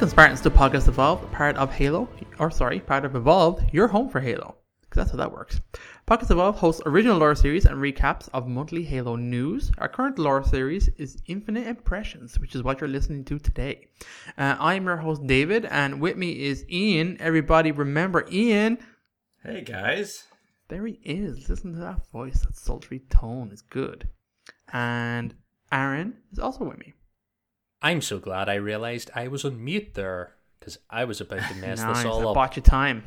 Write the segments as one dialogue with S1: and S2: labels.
S1: Welcome, Spartans, to Podcast Evolved, part of Halo, or sorry, part of Evolved, your home for Halo, because that's how that works. Podcast Evolved hosts original lore series and recaps of monthly Halo news. Our current lore series is Infinite Impressions, which is what you're listening to today. Uh, I'm your host, David, and with me is Ian. Everybody remember Ian.
S2: Hey, guys.
S1: There he is. Listen to that voice. That sultry tone is good. And Aaron is also with me.
S3: I'm so glad I realised I was on mute there because I was about to mess
S1: nice.
S3: this all
S1: I
S3: up.
S1: bought you time.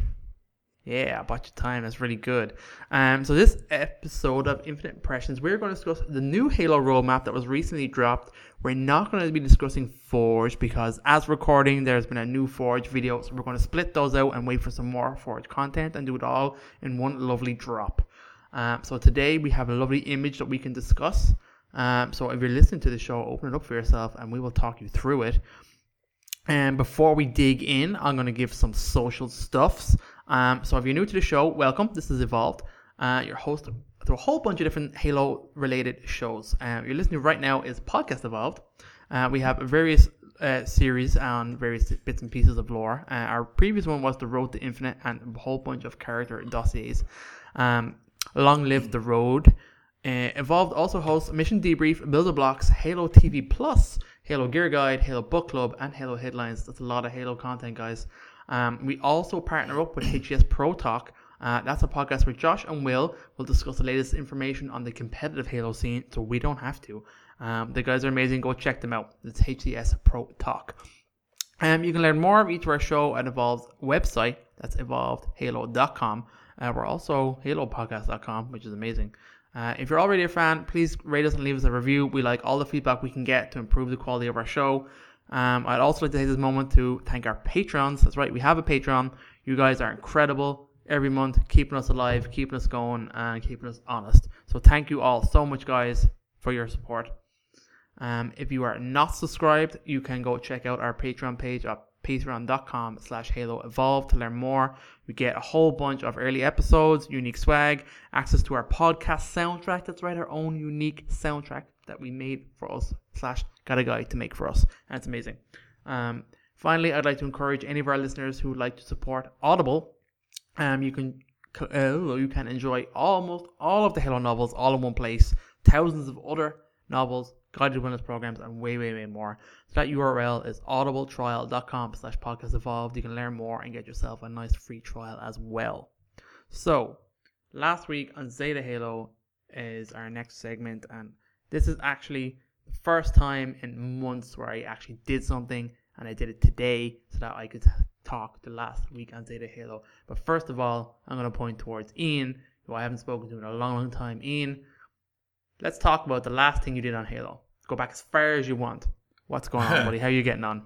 S1: Yeah, I bought you time. That's really good. Um, so this episode of Infinite Impressions, we're going to discuss the new Halo roadmap that was recently dropped. We're not going to be discussing Forge because, as recording, there's been a new Forge video, so we're going to split those out and wait for some more Forge content and do it all in one lovely drop. Um, so today we have a lovely image that we can discuss. Um, so if you're listening to the show, open it up for yourself, and we will talk you through it. And before we dig in, I'm going to give some social stuffs. Um, so if you're new to the show, welcome. This is Evolved. Uh, your host through a whole bunch of different Halo related shows. Uh, you're listening right now is Podcast Evolved. Uh, we have various uh, series on various bits and pieces of lore. Uh, our previous one was The Road to Infinite and a whole bunch of character dossiers. Um, long live the road. Uh, Evolved also hosts Mission Debrief, Builder Blocks, Halo TV Plus, Halo Gear Guide, Halo Book Club, and Halo Headlines. That's a lot of Halo content, guys. Um, we also partner up with HCS Pro Talk. Uh, that's a podcast where Josh and Will will discuss the latest information on the competitive Halo scene, so we don't have to. Um, the guys are amazing. Go check them out. It's HCS Pro Talk. Um, you can learn more of each of our show at Evolved's website. That's evolvedhalo.com. Uh, we're also halopodcast.com, which is amazing. Uh, if you're already a fan, please rate us and leave us a review. We like all the feedback we can get to improve the quality of our show. Um, I'd also like to take this moment to thank our patrons. That's right, we have a Patreon. You guys are incredible every month, keeping us alive, keeping us going, and keeping us honest. So thank you all so much, guys, for your support. Um, if you are not subscribed, you can go check out our Patreon page at patreon.com slash halo evolve to learn more we get a whole bunch of early episodes unique swag access to our podcast soundtrack that's right our own unique soundtrack that we made for us slash got a guy to make for us. And it's amazing. Um, finally i'd like to encourage any of our listeners who would like to support audible um, you can uh, you can enjoy almost all of the halo novels all in one place. Thousands of other novels guided wellness programs, and way, way, way more. So that URL is audibletrial.com slash podcast evolved. You can learn more and get yourself a nice free trial as well. So, last week on Zeta Halo is our next segment, and this is actually the first time in months where I actually did something, and I did it today so that I could talk the last week on Zeta Halo. But first of all, I'm going to point towards Ian, who I haven't spoken to in a long, long time. Ian, let's talk about the last thing you did on Halo. Go back as far as you want. What's going on, buddy? How are you getting on?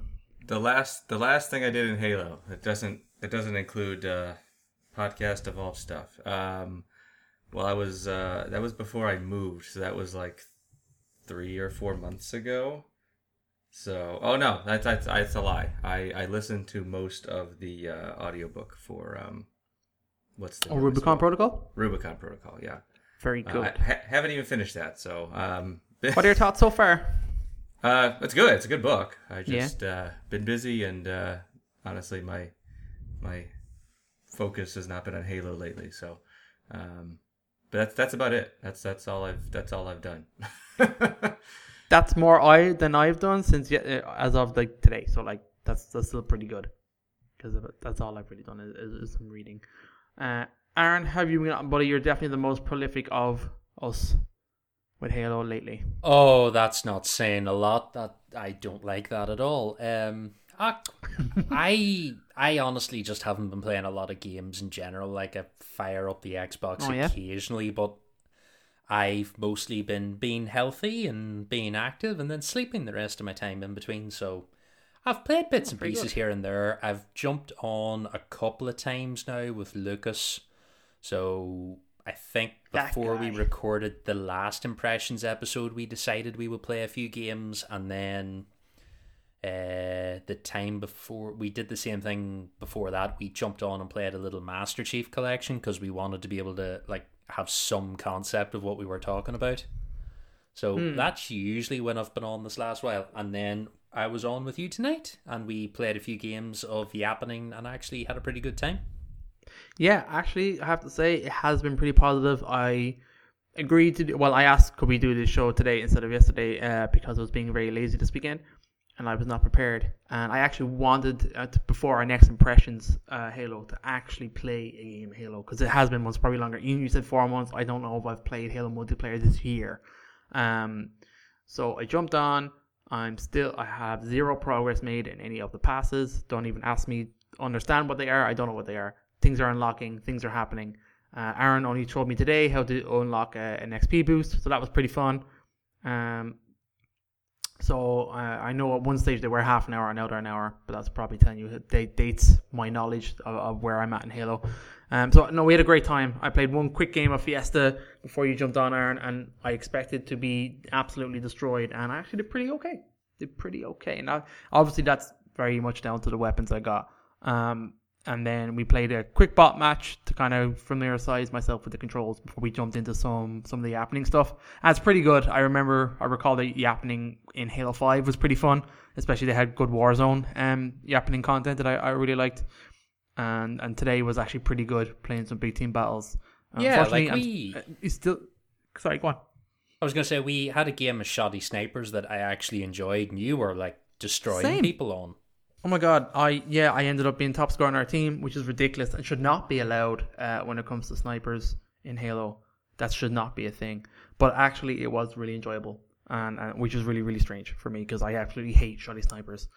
S2: The last the last thing I did in Halo. It doesn't it doesn't include uh, podcast evolved stuff. Um, well, I was uh, that was before I moved, so that was like three or four months ago. So, oh no, that's that's, that's a lie. I I listened to most of the uh, audiobook for um, what's the
S1: Oh, Rubicon? Protocol.
S2: Rubicon Protocol, yeah.
S1: Very
S2: Uh,
S1: good.
S2: I ha- haven't even finished that, so um,
S1: what are your thoughts so far?
S2: Uh, it's good. It's a good book. I
S1: Yeah.
S2: just uh, been busy, and uh, honestly, my my focus has not been on Halo lately. So, um, but that's that's about it. That's that's all I've that's all I've done.
S1: That's more I than I've done since yet uh, as of like today. So like that's that's still pretty good because that's all I've really done is, is, is some reading. Uh, Aaron, have you been, on, buddy? You're definitely the most prolific of us with Halo lately.
S3: Oh, that's not saying a lot. That I don't like that at all. Um, I, I, I honestly just haven't been playing a lot of games in general. Like I fire up the Xbox
S1: Oh, yeah?
S3: occasionally, but I've mostly been being healthy and being active, and then sleeping the rest of my time in between. So I've played bits and pieces
S1: good.
S3: here and there. I've jumped on a couple of times now with Lucas. So I think before we recorded the last impressions episode, we decided we would play a few games, and then uh, the time before we did the same thing before that, we jumped on and played a little Master Chief collection because we wanted to be able to like have some concept of what we were talking about. So
S1: Hmm.
S3: that's usually when I've been on this last while. And then I was on with you tonight and we played a few games of Yappening and I actually had a pretty good time.
S1: Yeah, actually, I have to say it has been pretty positive. I agreed to do, well, I asked could we do this show today instead of yesterday uh, because I was being very lazy this weekend and I was not prepared. And I actually wanted uh, to, before our next impressions uh, Halo to actually play a game Halo because it has been months, probably longer. You, you said four months. I don't know if I've played Halo multiplayer this year. Um, so I jumped on. I'm still I have zero progress made in any of the passes. Don't even ask me understand what they are. I don't know what they are. Things are unlocking. Things are happening. Uh, Aaron only told me today how to unlock a, an XP boost, so that was pretty fun. Um, so uh, I know at one stage they were half an hour, and they're an hour, but that's probably telling you dates my knowledge of, of where I'm at in Halo. Um, so no, we had a great time. I played one quick game of Fiesta before you jumped on, Aaron, and I expected to be absolutely destroyed, and I actually did pretty okay. Did pretty okay. Now, obviously, that's very much down to the weapons I got. Um, and then we played a quick bot match to kind of familiarize myself with the controls before we jumped into some some of the yappening stuff. And it's pretty good. I remember, I recall the yappening in Halo Five was pretty fun, especially they had good Warzone um yappening content that I, I really liked. And and today was actually pretty good playing some big team battles.
S3: Yeah, like we-
S1: uh, it's still sorry, go on.
S3: I was going to say, we had a game of shotty snipers that I actually enjoyed and you were like destroying
S1: Same.
S3: people on.
S1: Oh my god, I yeah, I ended up being top scorer on our team, which is ridiculous and should not be allowed uh, when it comes to snipers in Halo. That should not be a thing. But actually, it was really enjoyable, and, and which is really really strange for me because I absolutely hate shotty snipers.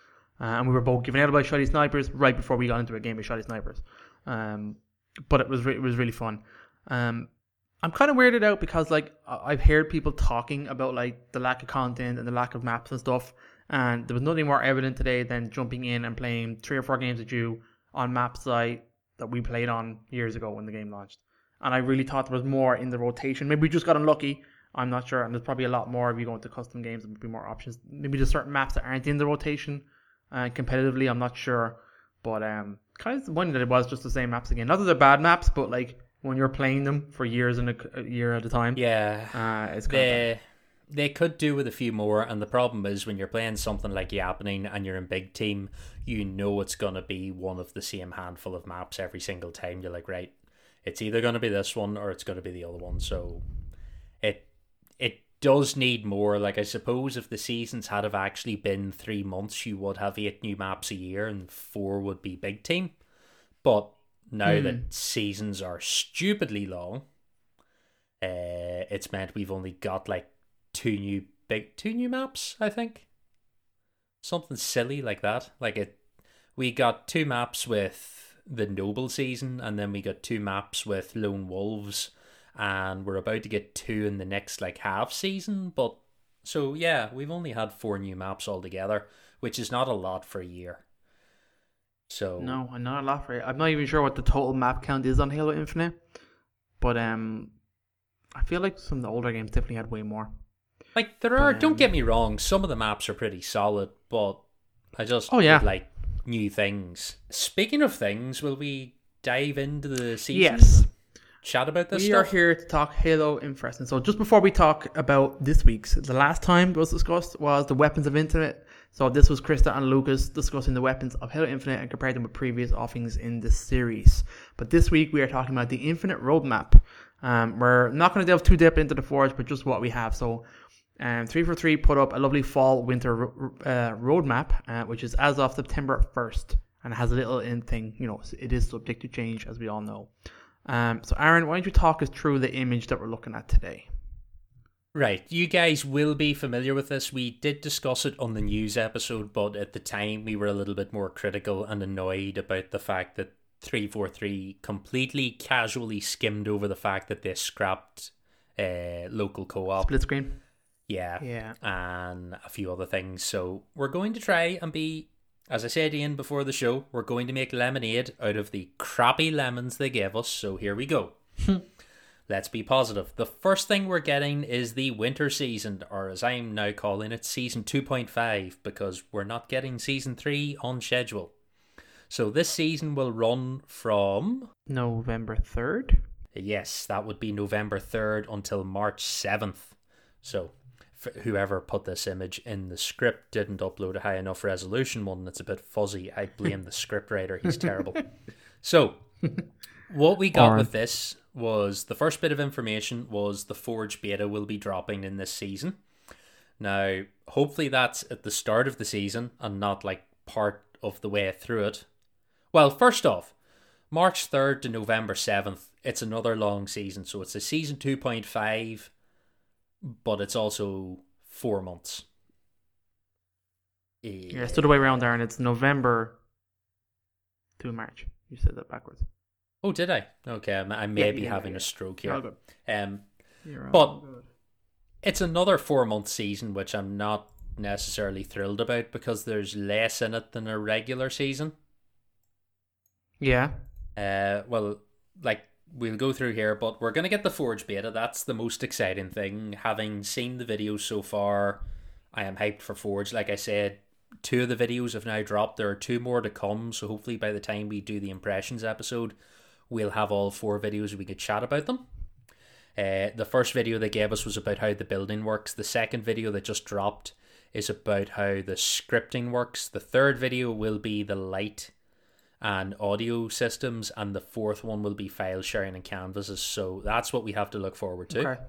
S1: Uh, and we were both given out by shotty snipers right before we got into a game of shotty snipers. Um, but it was re- it was really fun. Um, I'm kind of weirded out because like I've heard people talking about like the lack of content and the lack of maps and stuff, and there was nothing more evident today than jumping in and playing three or four games with you on map site that we played on years ago when the game launched. And I really thought there was more in the rotation. Maybe we just got unlucky. I'm not sure. And there's probably a lot more if you go into custom games. There would be more options. Maybe there's certain maps that aren't in the rotation uh, competitively. I'm not sure. But um, kind of disappointed that it was just the same maps again. Not that they're bad maps, but like when you're playing them for years and a, a year at a time,
S3: Yeah.
S1: uh, it's kind of bad.
S3: They could do with a few more and the problem is when you're playing something like Yappening and you're in big team you know it's going to be one of the same handful of maps every single time. You're like right it's either going to be this one or it's going to be the other one. So it it does need more. Like i suppose if the seasons had have actually been 3 months you would have 8 new maps a year and 4 would be big team. But now
S1: Hmm.
S3: that seasons are stupidly long uh, it's meant we've only got like two new big two new maps i think something silly like that like it we got two maps with the noble season and then we got two maps with lone wolves and we're about to get two in the next like half season but so yeah we've only had four new maps altogether which is not a lot for a year so
S1: No, I'm not a lot for. I'm not even sure what the total map count is on Halo Infinite, but um, I feel like some of the older games definitely had way more.
S3: Like there are,
S1: But,
S3: don't
S1: um,
S3: get me wrong, some of the maps are pretty solid, but I just
S1: Oh, yeah.
S3: like new things. Speaking of things, will we dive into the season?
S1: Yes.
S3: Chat about this
S1: we
S3: stuff.
S1: are here to talk Halo Infinite. So, just before we talk about this week's, the last time it was discussed was the weapons of Infinite. So, this was Krista and Lucas discussing the weapons of Halo Infinite and compared them with previous offerings in this series. But this week, we are talking about the Infinite roadmap. Um, we're not going to delve too deep into the Forge, but just what we have. So, um, 343 put up a lovely fall winter uh, roadmap, uh, which is as of September 1st. And it has a little in thing, you know, it is subject to change, as we all know. Um, so, Aaron, why don't you talk us through the image that we're looking at today?
S3: Right, you guys will be familiar with this. We did discuss it on the news episode, but at the time we were a little bit more critical and annoyed about the fact that 343 completely casually skimmed over the fact that they scrapped uh, local co op.
S1: Split screen.
S3: Yeah.
S1: Yeah.
S3: and a few other things. So we're going to try and be, as I said Ian before the show, we're going to make lemonade out of the crappy lemons they gave us. So here we go. Let's be positive. The first thing we're getting is the winter season, or as I'm now calling it, season 2.5, because we're not getting season 3 on schedule. So this season will run from
S1: November 3rd.
S3: Yes, that would be November 3rd until March 7th. So, whoever put this image in the script didn't upload a high enough resolution one. It's a bit fuzzy. I blame the script writer. He's terrible. So, what we got with this was the first bit of information was the Forge beta will be dropping in this season. Now, hopefully that's at the start of the season and not like part of the way through it. Well, first off, March 3rd to November 7th, it's another long season. So it's a season 2.5, but it's also four months.
S1: Yeah, it's the other way around, Darren. It's November to March. You said that backwards.
S3: Oh, did I? Okay, I I may
S1: Yeah,
S3: be
S1: yeah,
S3: having
S1: yeah.
S3: a stroke here. Um, But- it's another four month season, which I'm not necessarily thrilled about because there's less in it than a regular season.
S1: yeah,
S3: Uh, well, like we'll go through here, but we're gonna get the Forge beta. That's the most exciting thing. Having seen the videos so far, I am hyped for Forge. Like I said, two of the videos have now dropped. There are two more to come. So hopefully by the time we do the impressions episode, we'll have all four videos. We could chat about them. Uh, the first video they gave us was about how the building works. The second video that just dropped is about how the scripting works. The third video will be the light and audio systems, and the fourth one will be file sharing and canvases. So that's what we have to look forward to.
S1: okay.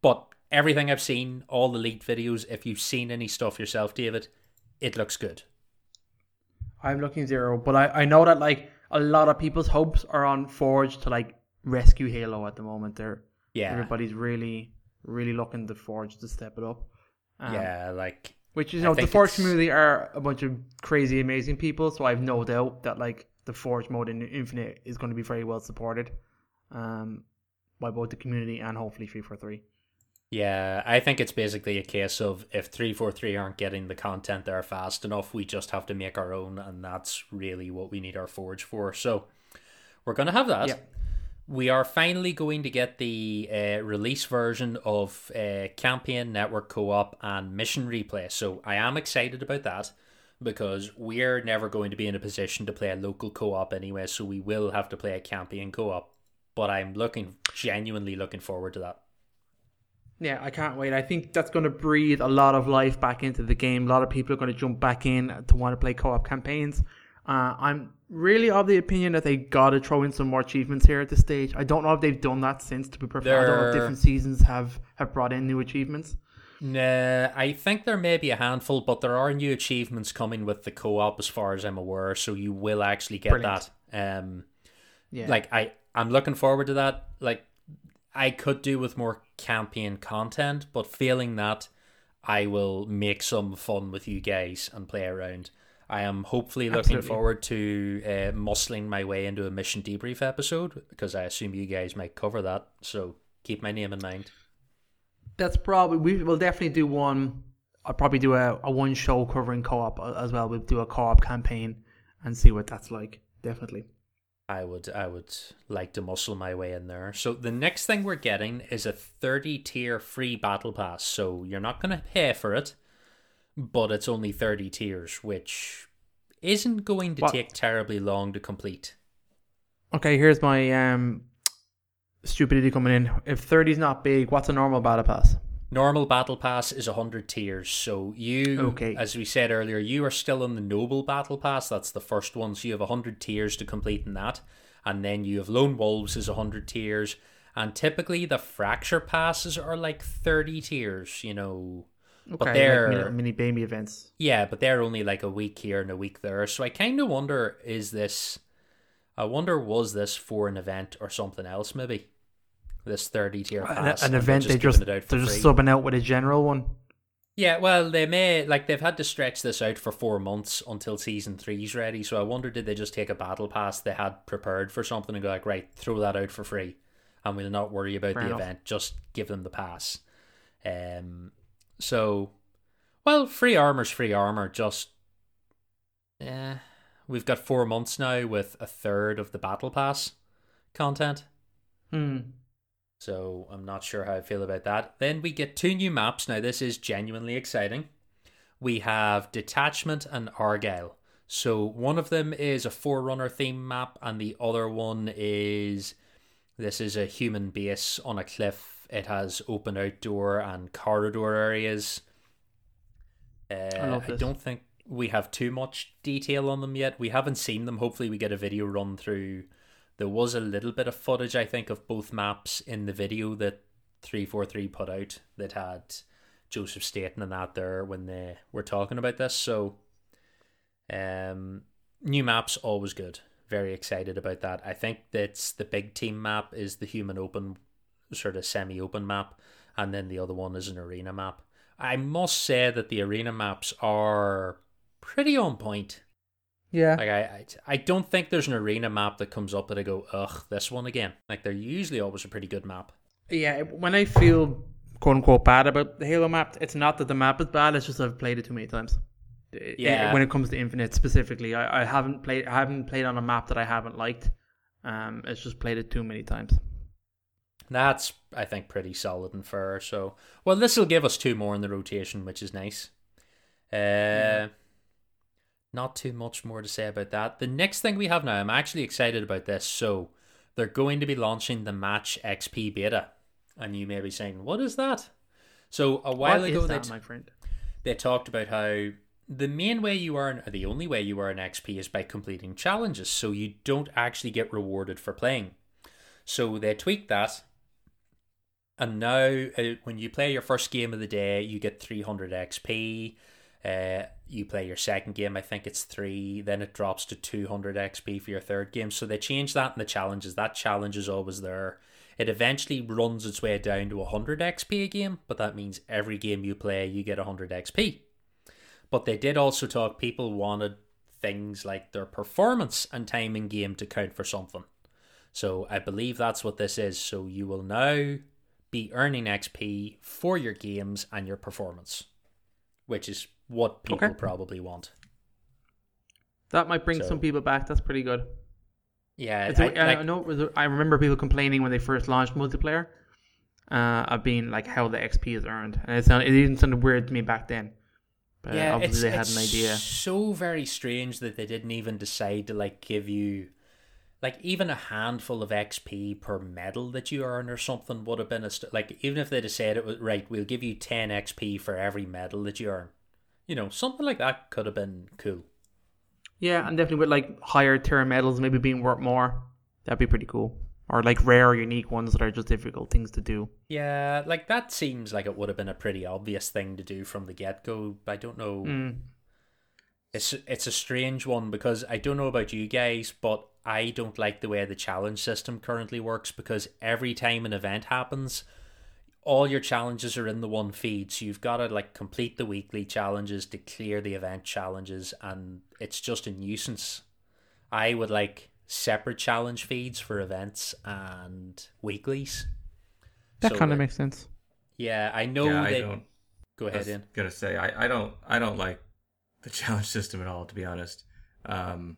S3: But everything I've seen, all the leaked videos, if you've seen any stuff yourself, David, it looks good.
S1: I'm looking zero, but I, I know that like a lot of people's hopes are on Forge to like rescue Halo at the moment. They're
S3: Yeah.
S1: everybody's really really looking to Forge to step it up. Um,
S3: yeah, like
S1: Which you know, the Forge community are a bunch of crazy, amazing people. So I've no doubt that like the Forge mode in Infinite is going to be very well supported, um, by both the community and hopefully three four three.
S3: Yeah, I think it's basically a case of if 343 aren't getting the content there fast enough, we just have to make our own, and that's really what we need our Forge for. So we're going to have that.
S1: Yeah.
S3: We are finally going to get the uh, release version of uh, Campaign Network Co op and Mission Replay. So I am excited about that because we're never going to be in a position to play a local co op anyway, so we will have to play a campaign co op. But I'm looking, genuinely looking forward to that.
S1: Yeah, I can't wait. I think that's going to breathe a lot of life back into the game. A lot of people are going to jump back in to want to play co-op campaigns. Uh, I'm really of the opinion that they got to throw in some more achievements here at this stage. I don't know if they've done that since. To be perfect, I don't know if different seasons have have brought in new achievements.
S3: Nah, I think there may be a handful, but there are new achievements coming with the co-op, as far as I'm aware. So you will actually get
S1: Brilliant.
S3: that. Um,
S1: Yeah,
S3: like I, I'm looking forward to that. Like I could do with more campaign content, but feeling that I will make some fun with you guys and play around. I am hopefully looking
S1: Absolutely.
S3: forward to uh, muscling my way into a mission debrief episode because I assume you guys might cover that. So keep my name in mind.
S1: that's probably we will definitely do one. I'll probably do a, a one show covering co-op as well. We'll do a co-op campaign and see what that's like. Definitely.
S3: I would I would like to muscle my way in there. So the next thing we're getting is a 30 tier free battle pass. So you're not going to pay for it, but it's only 30 tiers, which isn't going to
S1: What?
S3: take terribly long to complete.
S1: Okay, here's my um stupidity coming in. If 30 is not big, what's a normal battle pass?
S3: Normal battle pass is 100 tiers. So you
S1: Okay.
S3: as we said earlier, you are still on the noble battle pass. That's the first one. So you have 100 tiers to complete in that. And then you have lone wolves is 100 tiers. And typically the fracture passes are like 30 tiers, you know.
S1: Okay,
S3: they're-
S1: like mini, mini baby events.
S3: Yeah, but they're only like a week here and a week there. So I kind of wonder is this I wonder was this for an event or something else maybe? This 30 tier
S1: An,
S3: pass.
S1: an
S3: they're
S1: event they just
S3: out for
S1: they're just subbing out with a general one.
S3: Yeah, well, they may like they've had to stretch this out for 4 months until season 3's ready. So I wonder did they just take a battle pass they had prepared for something and go like, "Right, throw that out for free." And we'll not worry about
S1: Fair
S3: the
S1: enough.
S3: event, just give them the pass. Um so well, free armor's free armor, just yeah. We've got 4 months now with a third of the battle pass content.
S1: Hmm.
S3: So I'm not sure how I feel about that. Then we get two new maps. Now this is genuinely exciting. We have Detachment and Argyle. So one of them is a Forerunner theme map, and the other one is this is a human base on a cliff It has open outdoor and corridor areas. Uh, I, I don't think we have too much detail on them yet. We haven't seen them. Hopefully, we get a video run through. There was a little bit of footage, I think, of both maps in the video that 343 put out that had Joseph Staten and that there when they were talking about this. So, um, new maps always good. Very excited about that. I think that's the big team map is the human open, sort of semi open map, and then the other one is an arena map. I must say that the arena maps are pretty on point.
S1: Yeah.
S3: Like I, I, I don't think there's an arena map that comes up that I go, ugh, this one again. Like they're usually always a pretty good map.
S1: Yeah, when I feel quote unquote bad about the Halo map, it's not that the map is bad. It's just I've played it too many times.
S3: Yeah.
S1: when it comes to Infinite specifically, I, I haven't played. I haven't played on a map that I haven't liked. Um, it's just played it too many times.
S3: That's I think pretty solid and fair. So well, this will give us two more in the rotation, which is nice. Uh, not too much more to say about that. The next thing we have now, I'm actually excited about this. So they're going to be launching the Match XP beta, and you may be saying, "What is that?" So a while
S1: What
S3: ago, they
S1: that,
S3: t-
S1: my friend?
S3: they talked about how the main way you earn, or the only way you earn XP is by completing challenges. So you don't actually get rewarded for playing. So they tweaked that. And now, uh, when you play your first game of the day, you get 300 XP. Uh, you play your second game, I think it's three. Then it drops to 200 XP for your third game. So they changed that in the challenges. That challenge is always there. It eventually runs its way down to 100 XP a game, but that means every game you play, you get 100 XP. But they did also talk, people wanted things like their performance and time in game to count for something. So I believe that's what this is. So you will now be earning XP for your games and your performance, which is what people
S1: Okay.
S3: probably want.
S1: That might bring
S3: So-
S1: some people back. That's pretty good.
S3: Yeah,
S1: I,
S3: I,
S1: I,
S3: like-
S1: know. was a- I remember people complaining when they first launched multiplayer, uh, of being like how the XP is earned, and it sounded, it even sounded weird to me back then. But
S3: yeah,
S1: obviously
S3: it's,
S1: they had an idea.
S3: So very strange that they didn't even decide to like give you like even a handful of XP per medal that you earn or something would have been a st- like even if they'd have said it was right, we'll give you ten XP for every medal that you earn. You know, something like that could have been cool.
S1: Yeah, and definitely with like higher tier medals maybe being worth more. That'd be pretty cool. Or like rare, unique ones that are just difficult things to do.
S3: Yeah, like that seems like it would have been a pretty obvious thing to do from the get go. I don't know.
S1: Mm.
S3: It's it's a strange one because I don't know about you guys, but I don't like the way the challenge system currently works because every time an event happens, all your challenges are in the one feed. So you've got to like complete the weekly challenges to clear the event challenges, and it's just a nuisance. I would like separate challenge feeds for events and weeklies.
S1: That
S3: So
S1: kind of makes sense.
S3: Yeah, I know
S2: yeah, I don't.
S3: Go
S2: I
S3: ahead,
S2: was
S3: in.
S2: gonna say I, I don't I don't like the challenge system at all to be honest. Um,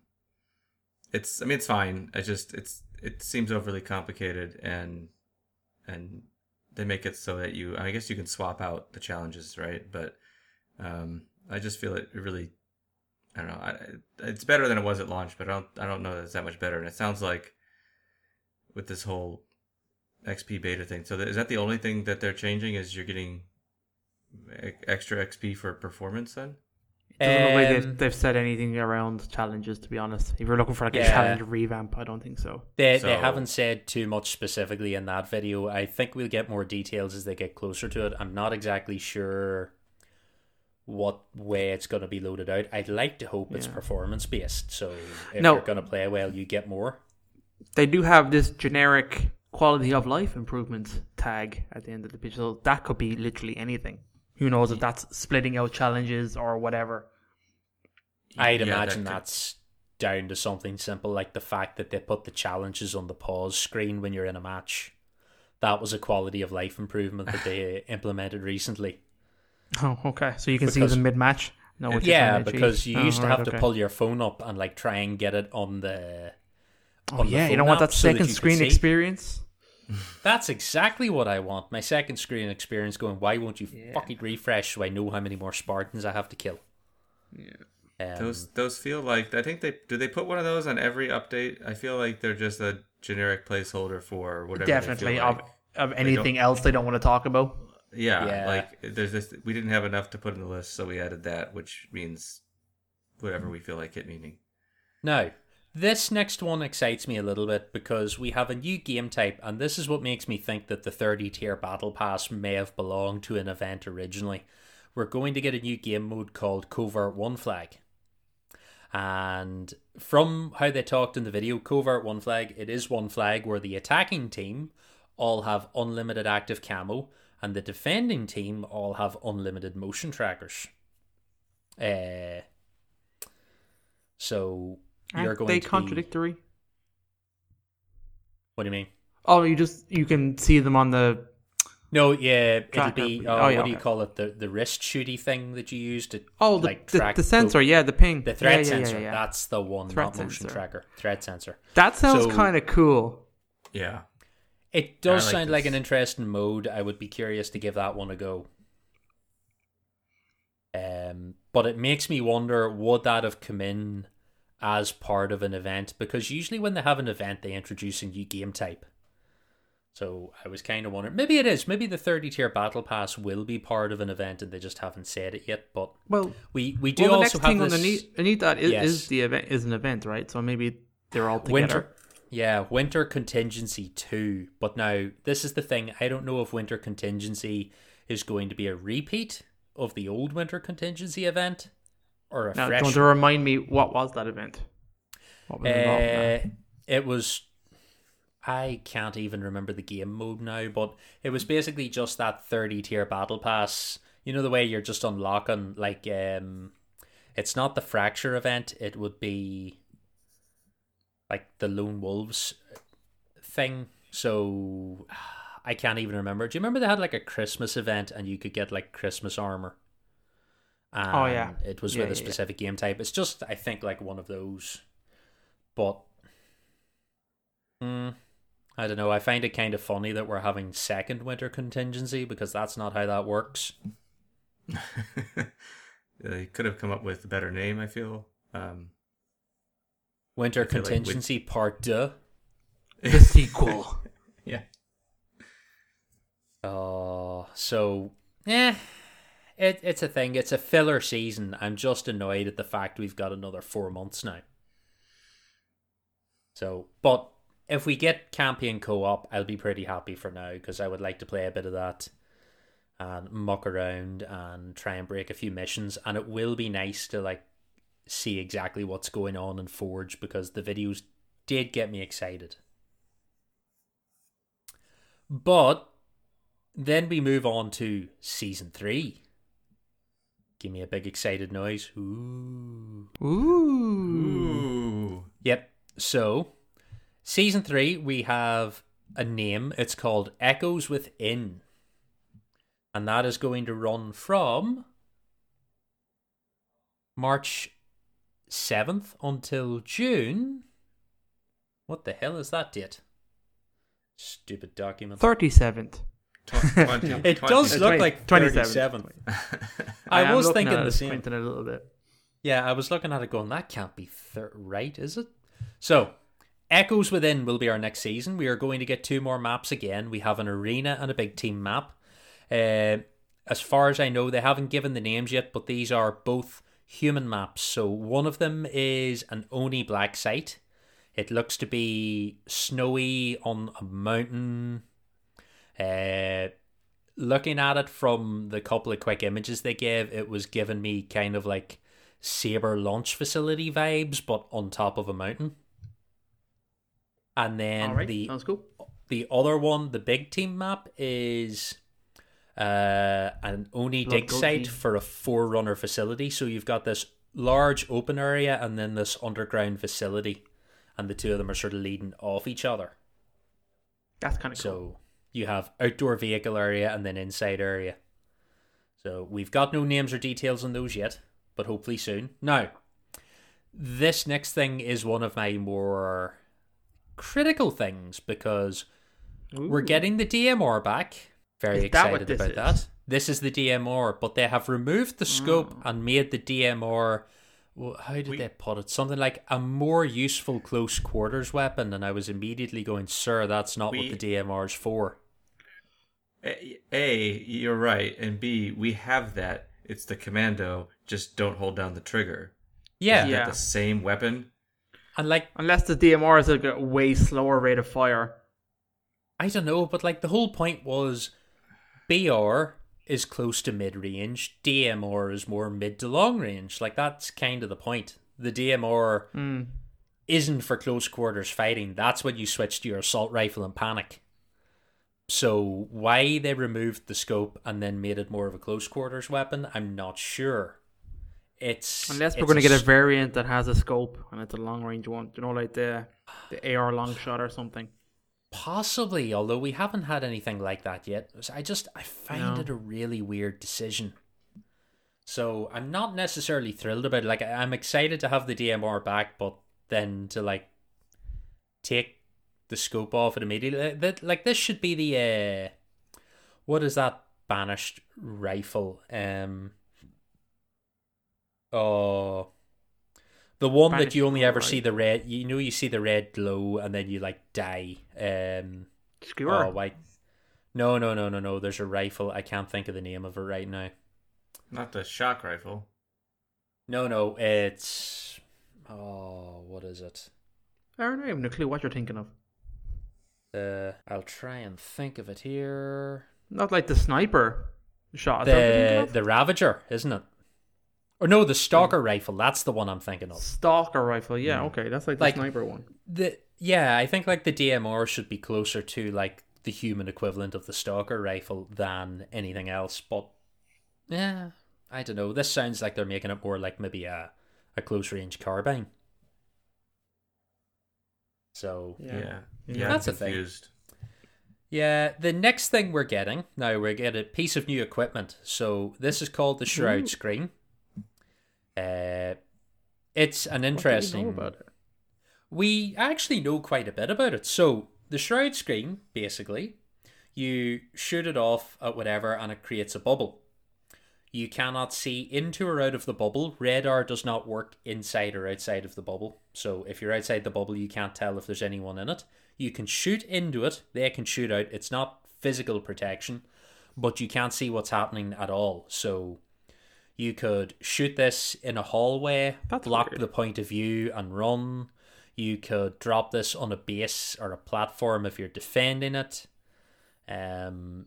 S2: it's I mean it's fine. I just it's it seems overly complicated and and they make it so that you I guess you can swap out the challenges right, but um, I just feel it really I don't know. I, it's better than it was at launch, but I don't I don't know that it's that much better. And it sounds like with this whole XP beta thing. So is that the only thing that they're changing? Is you're getting e- extra XP for performance then?
S1: It doesn't look like
S3: Um,
S1: they've, they've said anything around challenges, to be honest. If you're looking for like a
S3: Yeah.
S1: challenge revamp, I don't think so.
S3: They they
S2: So-
S3: haven't said too much specifically in that video. I think we'll get more details as they get closer to it. I'm not exactly sure what way it's going to be loaded out. I'd like to hope it's
S1: Yeah.
S3: performance based. So if
S1: No.
S3: you're going to play well, you get more.
S1: They do have this generic quality of life improvement tag at the end of the page, so that could be literally anything. Who knows if mm-hmm. that's splitting out challenges or whatever.
S3: I'd
S2: Yeah, that
S3: imagine
S2: could-
S3: that's down to something simple like the fact that they put the challenges on the pause screen when you're in a match. That was a quality of life improvement that they implemented recently.
S1: Oh, okay. So you can see
S3: Because-
S1: them mid match. No,
S3: yeah,
S1: trying to achieve.
S3: because you
S1: Oh,
S3: used to oh,
S1: right,
S3: have to pull your phone up and like try and get it on the.
S1: Oh
S3: on the
S1: yeah, you
S3: phone
S1: don't want
S3: app
S1: that
S3: so that
S1: second
S3: you
S1: screen
S3: see.
S1: experience.
S3: That's exactly what I want. My second screen experience going, why won't you
S1: Yeah.
S3: fucking refresh so I know how many more Spartans I have to kill?
S1: Yeah.
S3: Um,
S2: Those those feel like I think they do they put one of those on every update. I feel like they're just a generic placeholder for whatever. they feel
S1: Definitely,
S2: like.
S1: ob- of anything else they don't want to talk about.
S2: Yeah,
S3: Yeah.
S2: like there's this. We didn't have enough to put in the list, so we added that, which means whatever we feel like it meaning.
S3: Now, this next one excites me a little bit because we have a new game type, and this is what makes me think that the 30 tier battle pass may have belonged to an event originally. We're going to get a new game mode called Covert One Flag. And from how they talked in the video, Covert One Flag, it is one flag where the attacking team all have unlimited active camo, and the defending team all have unlimited motion trackers. Uh, so you're going
S1: they
S3: to be-
S1: contradictory?
S3: what do you mean?
S1: Oh, you just you can see them on the.
S3: No, yeah, it'll
S1: Tracker.
S3: be.
S1: Oh,
S3: Uh,
S1: yeah,
S3: what do you
S1: okay.
S3: call it? The the wrist shooty thing that you use to
S1: Oh, the
S3: like
S1: the,
S3: track
S1: the sensor, yeah, the ping,
S3: the threat
S1: Yeah, yeah, yeah,
S3: sensor.
S1: yeah.
S3: That's the one,
S1: Threat
S3: not motion
S1: sensor.
S3: tracker. Threat sensor.
S1: That sounds
S3: So-
S1: kind of cool.
S2: Yeah,
S3: It does
S2: like
S3: sound like an interesting mode. I would be curious to give that one a go. Um, but it makes me wonder: would that have come in as part of an event? Because usually when they have an event, they introduce a new game type. So I was kind of wondering, maybe it is. Maybe the thirty tier battle pass will be part of an event, and they just haven't said it yet. But
S1: Well,
S3: we we do
S1: well, the
S3: also
S1: next
S3: have
S1: thing
S3: this
S1: underneath that is,
S3: Yes.
S1: is the event is an event, right? So maybe they're all together.
S3: winter. Yeah, winter contingency two. But now this is the thing. I don't know if winter contingency is going to be a repeat of the old winter contingency event or a
S1: Now, do you
S3: fresh.
S1: want to remind me what was that event? What was?
S3: Uh, it was. I can't even remember the game mode now, but it was basically just that thirty tier battle pass. You know the way you're just unlocking like um, it's not the fracture event. It would be like the lone wolves thing. So I can't even remember. Do you remember they had like a Christmas event and you could get like Christmas armor? And
S1: Oh, yeah.
S3: it was
S1: Yeah,
S3: with a
S1: yeah, yeah.
S3: specific game type. It's just I think like one of those, but mm, I don't know. I find it kind of funny that we're having second winter contingency because that's not how that works.
S2: they could have come up with a better name. I feel. Um,
S3: Winter
S2: I feel like we-
S3: contingency part two.
S1: The sequel.
S2: yeah,
S3: Oh, so yeah, it it's a thing. It's a filler season. I'm just annoyed at the fact we've got another four months now. So, but if we get campaign co-op, I'll be pretty happy for now because I would like to play a bit of that and muck around and try and break a few missions. And it will be nice to like see exactly what's going on in Forge because the videos did get me excited. But then we move on to season three. Give me a big excited noise. Ooh.
S1: Ooh.
S2: Ooh.
S3: Yep. So, season three, we have a name. It's called Echoes Within. And that is going to run from March 7th until June. What the hell is that date? Stupid document.
S1: Thirty seventh.
S2: Tw- 20,
S3: It
S2: 20.
S3: does look
S1: 20
S3: like
S1: 27.
S3: 37th. I, was thinking the same.
S1: Squinting a little bit.
S3: Yeah, I was looking at it going, that can't be thir- right, is it? So, Echoes Within will be our next season. We are going to get two more maps again. We have an arena and a big team map. Uh, as far as I know, they haven't given the names yet, but these are both human maps. So, one of them is an ONI Black site. It looks to be snowy on a mountain. Uh, looking at it from the couple of quick images they gave, it was giving me kind of like Saber launch facility vibes, but on top of a mountain. And then
S1: right.
S3: the
S1: cool.
S3: the other one, the big team map, is uh, an ONI
S1: Blood
S3: dig site
S1: team.
S3: for a forerunner facility. So you've got this large open area and then this underground facility, and the two of them are sort of leading off each other.
S1: That's kind of cool.
S3: You have outdoor vehicle area and then inside area. So we've got no names or details on those yet, but hopefully soon. Now, this next thing is one of my more critical things because we're getting the DMR back. Very
S1: Is
S3: excited
S1: this
S3: about
S1: is?
S3: that. This is the DMR, but they have removed the scope
S1: Mm.
S3: and made the DMR. Well, how did
S2: We-
S3: they put it? Something like a more useful close quarters weapon, and I was immediately going, "Sir, that's not
S2: We-
S3: what the DMR is for."
S2: A, A, you're right, and B, we have that. It's the commando. Just don't hold down the trigger.
S3: Yeah.
S2: Is
S1: Yeah.
S2: that the same weapon?
S3: And like
S1: Unless the DMR is like a way slower rate of fire.
S3: I don't know, but like the whole point was BR is close to mid range, DMR is more mid to long range. Like that's kind of the point. The DMR
S1: Mm.
S3: isn't for close quarters fighting. That's when you switch to your assault rifle and panic. So why they removed the scope and then made it more of a close quarters weapon, I'm not sure. It's
S1: Unless we're going to get a variant that has a scope and it's a long range one. You know, like the the AR long shot or something.
S3: Possibly, although we haven't had anything like that yet. I just I find
S1: No.
S3: it a really weird decision. So I'm not necessarily thrilled about it. Like I'm excited to have the DMR back, but then to like take the scope off it immediately. That like this should be the uh what is that banished rifle? Um Oh the one that you only ever
S1: rifle,
S3: see the red you know you see the red glow and then you like die. Um
S1: Skewer.
S3: Oh wait. No, no, no, no, no. There's a rifle. I can't think of the name of it right now.
S2: Not the shock rifle.
S3: No, no, it's oh, what is it?
S1: I don't even have no clue what you're thinking of.
S3: Uh, I'll try and think of it here.
S1: Not like the sniper shot. Is that what you're
S3: The the Ravager, isn't it? Or no, the Stalker rifle. That's the one I'm thinking of.
S1: Stalker rifle. Yeah,
S2: Mm.
S1: okay. That's like,
S3: Like-
S1: the sniper one.
S3: The yeah, I think like the DMR should be closer to like the human equivalent of the Stalker rifle than anything else. But yeah, I don't know. This sounds like they're making it more like maybe a a close range carbine. So
S2: Yeah. Yeah,
S1: Yeah.
S2: I'm
S3: That's a thing. Yeah, the next thing we're getting now, we're getting a piece of new equipment. So this is called the Shroud
S1: Ooh.
S3: Screen. Uh, it's an
S1: What do we
S3: interesting.
S1: know about it?
S3: We actually know quite a bit about it. So the Shroud Screen, basically, you shoot it off at whatever, and it creates a bubble. You cannot see into or out of the bubble. Radar does not work inside or outside of the bubble. So if you're outside the bubble, you can't tell if there's anyone in it. You can shoot into it, they can shoot out. It's not physical protection, but you can't see what's happening at all. So you could shoot this in a hallway,
S1: That's
S3: block
S1: weird.
S3: the point of view, and run. You could drop this on a base or a platform if you're defending it. Um,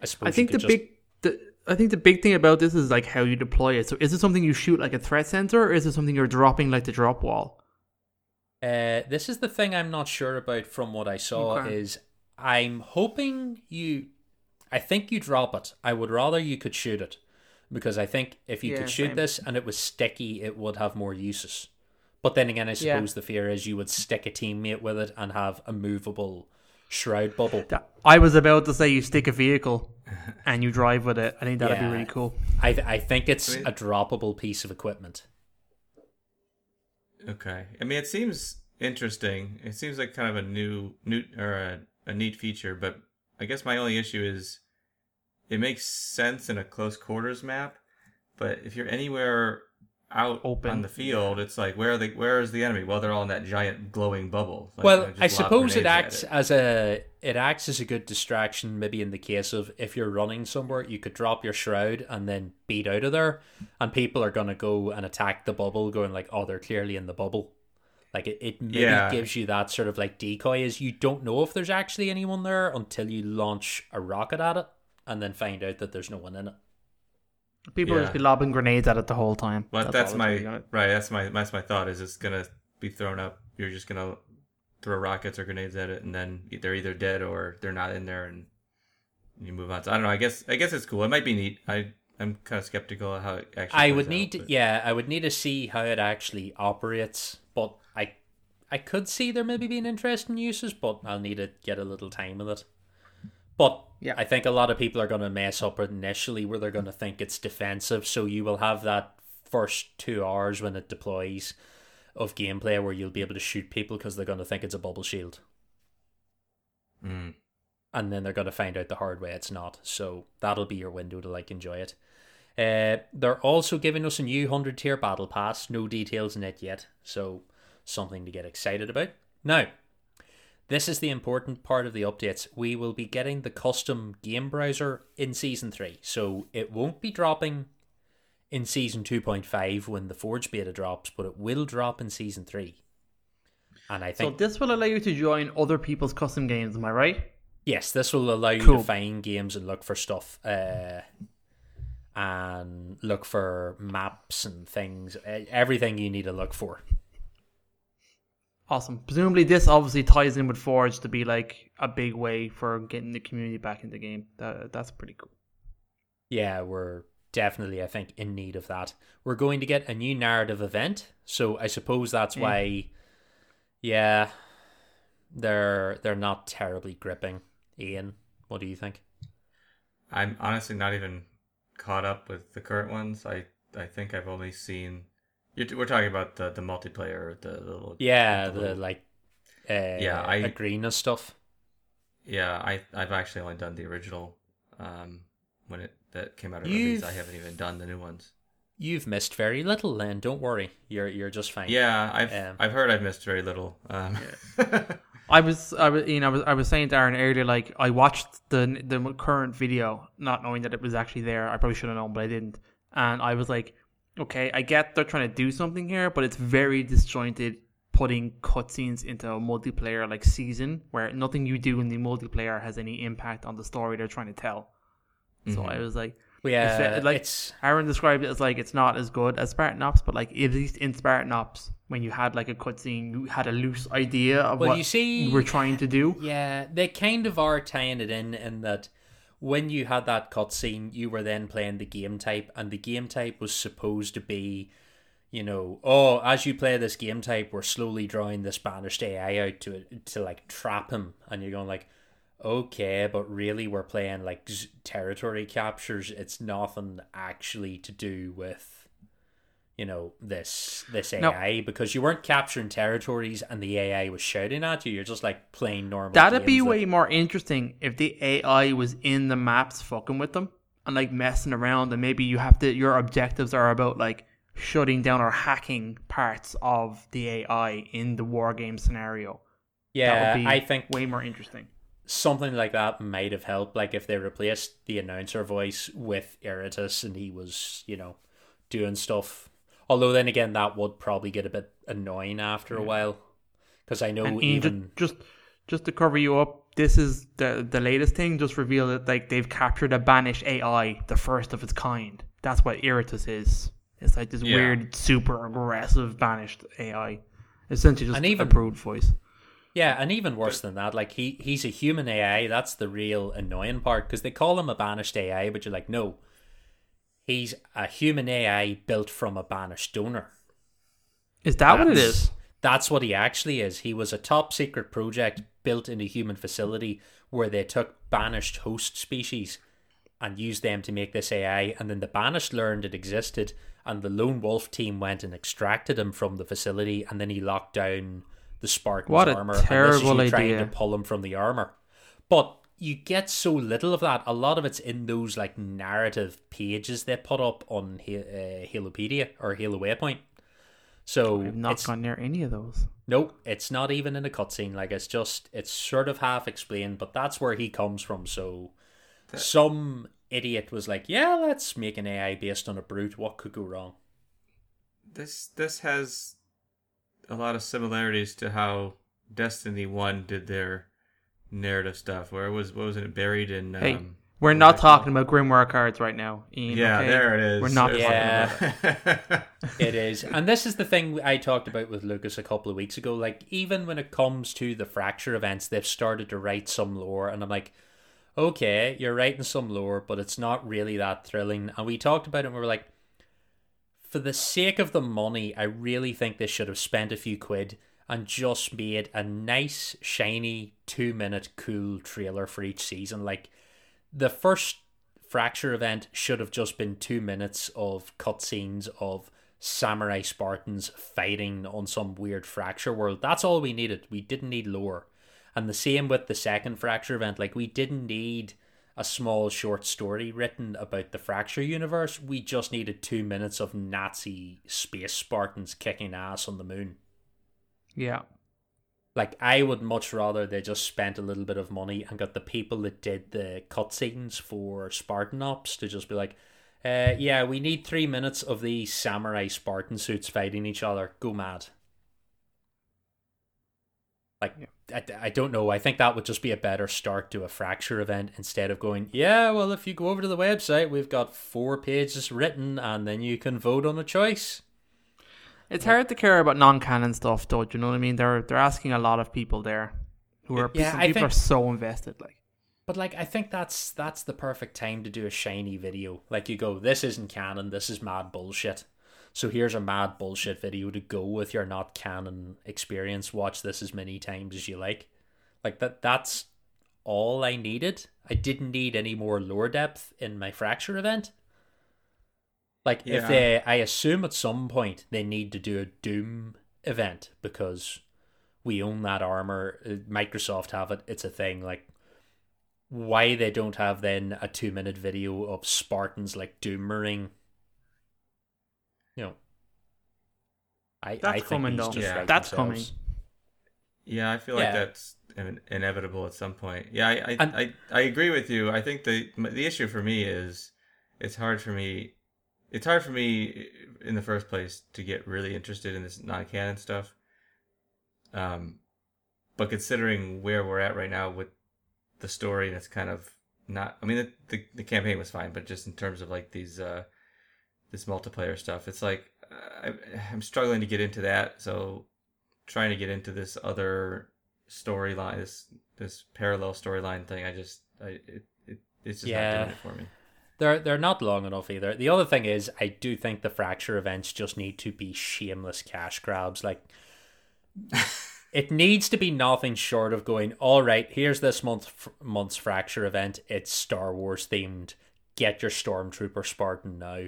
S3: I suppose
S1: I think the
S3: just-
S1: big the I think the big thing about this is like how you deploy it. So is it something you shoot like a threat sensor or is it something you're dropping like the drop wall?
S3: Uh, this is the thing I'm not sure about from what I saw
S1: Okay.
S3: is I'm hoping you I think you drop it. I would rather you could shoot it because I think if you
S1: Yeah,
S3: could shoot
S1: same.
S3: this and it was sticky, it would have more uses. But then again, I
S1: Yeah.
S3: suppose the fear is you would stick a teammate with it and have a movable shroud bubble.
S1: I was about to say you stick a vehicle and you drive with it. I think that'd
S3: Yeah.
S1: be really cool.
S3: I I think it's
S2: I mean-
S3: a droppable piece of equipment.
S2: Okay. I mean, it seems interesting. It seems like kind of a new, new or a, a neat feature. But I guess my only issue is it makes sense in a close quarters map. But if you're anywhere out
S1: Open.
S2: on the field, it's like where are the where is the enemy? Well, they're all in that giant glowing bubble. Like,
S3: well,
S2: you know, just
S3: I suppose it acts
S2: it.
S3: as a it acts as a good distraction. Maybe in the case of if you're running somewhere, you could drop your shroud and then beat out of there, and people are gonna go and attack the bubble, going like, "Oh, they're clearly in the bubble." Like it, it maybe
S2: Yeah.
S3: gives you that sort of like decoy, is you don't know if there's actually anyone there until you launch a rocket at it, and then find out that there's no one in it.
S1: People will
S2: Yeah.
S1: just be lobbing grenades at it the whole time.
S2: But that's,
S1: all
S2: my
S1: really on it.
S2: right. That's my that's my thought. Is it's gonna be thrown up. You're just gonna throw rockets or grenades at it, and then they're either dead or they're not in there, and you move on. So I don't know. I guess I guess it's cool. It might be neat. I I'm kind of skeptical of how it actually.
S3: I
S2: plays
S3: would
S2: out,
S3: need, to,
S2: but-
S3: yeah, I would need to see how it actually operates. But I, I could see there maybe being interesting uses, but I'll need to get a little time with it. But
S1: Yeah.
S3: I think a lot of people are going to mess up initially, where they're going to think it's defensive. So you will have that first two hours when it deploys of gameplay where you'll be able to shoot people because they're going to think it's a bubble shield
S2: Mm.
S3: and then they're going to find out the hard way it's not. So that'll be your window to like enjoy it. Uh, they're also giving us a new 100 tier battle pass. No details in it yet, so something to get excited about. Now, This is the important part of the updates. We will be getting the custom game browser in season 3. So it won't be dropping in season 2.5 when the Forge beta drops, but it will drop in season 3. And I think.
S1: So this will allow you to join other people's custom games. Am I right?
S3: yes, this will allow you
S1: Cool.
S3: to find games and look for stuff uh and look for maps and things, everything you need to look for.
S1: Awesome. Presumably, this obviously ties in with Forge to be like a big way for getting the community back in the game. That that's pretty cool.
S3: Yeah, we're definitely, I think, in need of that. We're going to get a new narrative event, so I suppose that's
S1: Yeah.
S3: why. Yeah, they're they're not terribly gripping. Ian, what do you think?
S2: I'm honestly not even caught up with the current ones. I I think I've only seen. You're, we're talking about the the multiplayer, the little.
S3: Yeah,
S2: the
S3: the
S2: little-
S3: like, uh,
S2: Yeah, I-
S3: arena stuff.
S2: Yeah, I I've actually only done the original, um, when it that came out of
S3: You've-
S2: release. I haven't even done the new ones.
S3: You've missed very little, then. Don't worry, you're you're just fine.
S2: Yeah, I've
S3: Um,
S2: I've heard I've missed very little. Um,
S1: I was, I was, you know, I was, I was saying to Aaron earlier, like I watched the the current video, not knowing that it was actually there. I probably should have known, but I didn't. And I was like, okay, I get they're trying to do something here, but it's very disjointed, putting cutscenes into a multiplayer like season where nothing you do in the multiplayer has any impact on the story they're trying to tell. So
S2: Mhm.
S1: I was like,
S3: Well, yeah,
S1: like-
S3: it's
S1: Aaron described it as like it's not as good as Spartan Ops, but like at least in Spartan Ops, when you had like a cutscene, you had a loose idea of
S3: Well,
S1: what
S3: you see-
S1: you were trying to do.
S3: Yeah, they kind of are tying it in in that when you had that cutscene, you were then playing the game type, and the game type was supposed to be, you know, oh, as you play this game type, we're slowly drawing this banished AI out to to like trap him, and you're going like, okay, but really we're playing like territory captures. It's nothing actually to do with. You know this this. AI because you weren't capturing territories and the AI was shouting at you. You're just like playing normal.
S1: That'd be
S3: that-
S1: way more interesting if the AI was in the maps fucking with them and like messing around and maybe you have to your objectives are about like shutting down or hacking parts of the AI in the war game scenario.
S3: Yeah,
S1: that would be
S3: I think
S1: way more interesting.
S3: something like that might have helped. Like if they replaced the announcer voice with Iratus and he was, you know, doing stuff. Although then again, that would probably get a bit annoying after a while, because I know
S1: And
S3: even
S1: just just to cover you up, this is the the latest thing. Just reveal that like they've captured a banished AI, the first of its kind. That's what Iratus is. It's like this
S2: Yeah.
S1: weird, super aggressive banished AI. Essentially, just
S3: And even-
S1: a brute voice.
S3: yeah, and even worse than that, like he he's a human AI. That's the real annoying part because they call him a banished AI, but you're like, no, he's a human AI built from a banished donor.
S1: Is that what it is?
S3: That's- what he actually is. He was a top secret project built in a human facility where they took banished host species and used them to make this AI. And then the banished learned it existed, and the lone wolf team went and extracted him from the facility, and then he locked down the Spartan's
S1: What a
S3: armor. and this is
S1: terrible
S3: you trying to pull him from the armor. But you get so little of that. A lot of it's in those like narrative pages they put up on Ha- uh, Halopedia or Halo Waypoint. So
S1: I've not gone near any of those.
S3: Nope, it's not even in a cutscene. Like it's just it's sort of half explained, but that's where he comes from. So some idiot was like, "Yeah, let's make an AI based on a brute. What could go wrong?"
S2: this this has a lot of similarities to how Destiny One did their narrative stuff, where it was what was it buried in?
S1: Hey,
S2: um,
S1: We're not
S2: was that called?
S1: talking about Grimoire cards right now. Ian,
S2: Yeah,
S1: okay?
S2: there it is.
S1: We're not
S2: It was-
S3: Yeah. It is, and this is the thing I talked about with Lucas a couple of weeks ago. Like even when it comes to the fracture events, they've started to write some lore, and I'm like, okay, you're writing some lore, but it's not really that thrilling. And we talked about it, and we were like, for the sake of the money, I really think they should have spent a few quid and just made a nice, shiny, two minute cool trailer for each season. Like the first fracture event should have just been two minutes of cutscenes of samurai Spartans fighting on some weird fracture world. That's all we needed. We didn't need lore. And the same with the second fracture event. Like we didn't need a small short story written about the fracture universe. We just needed two minutes of Nazi space Spartans kicking ass on the moon.
S1: Yeah.
S3: Like I would much rather they just spent a little bit of money and got the people that did the cutscenes for Spartan Ops to just be like, uh, yeah, we need three minutes of these samurai Spartan suits fighting each other. Go mad. Like I, I don't know. I think that would just be a better start to a fracture event instead of going, yeah, well, if you go over to the website, we've got four pages written, and then you can vote on a choice.
S1: It's hard to care about non-canon stuff, though. Do you know what I mean? They're they're asking a lot of people there, who are
S3: Yeah, I
S1: people
S3: think-
S1: are so invested. Like,
S3: But like I think that's that's the perfect time to do a shiny video. Like you go, this isn't canon, this is mad bullshit. So here's a mad bullshit video to go with your not canon experience. Watch this as many times as you like. Like that that's all I needed. I didn't need any more lore depth in my fracture event. Like if they I assume at some point they need to do a Doom event because we own that armor. uh, Microsoft have it. It's a thing. Like why they don't have then a two minute video of Spartans like doomering. You know, I I think
S1: coming, though.
S3: just
S2: Yeah.
S3: write
S1: That's
S3: themselves.
S2: Yeah, I feel
S3: Yeah.
S2: like that's inevitable at some point. Yeah, I I,
S3: And-
S2: I I agree with you. I think the the issue for me is it's hard for me. It's hard for me in the first place to get really interested in this non-canon stuff. Um, but considering where we're at right now with the story, and it's kind of not. I mean, the, the the campaign was fine, but just in terms of like these uh this multiplayer stuff, it's like I, I'm struggling to get into that. So trying to get into this other storyline, this this parallel storyline thing, I just I it, it it's just
S3: Yeah.
S2: not doing it for me.
S3: They're they're not long enough either. The other thing is, I do think the fracture events just need to be shameless cash grabs. Like, it needs to be nothing short of going. All right, here's this month month's fracture event. It's Star Wars themed. Get your stormtrooper Spartan now.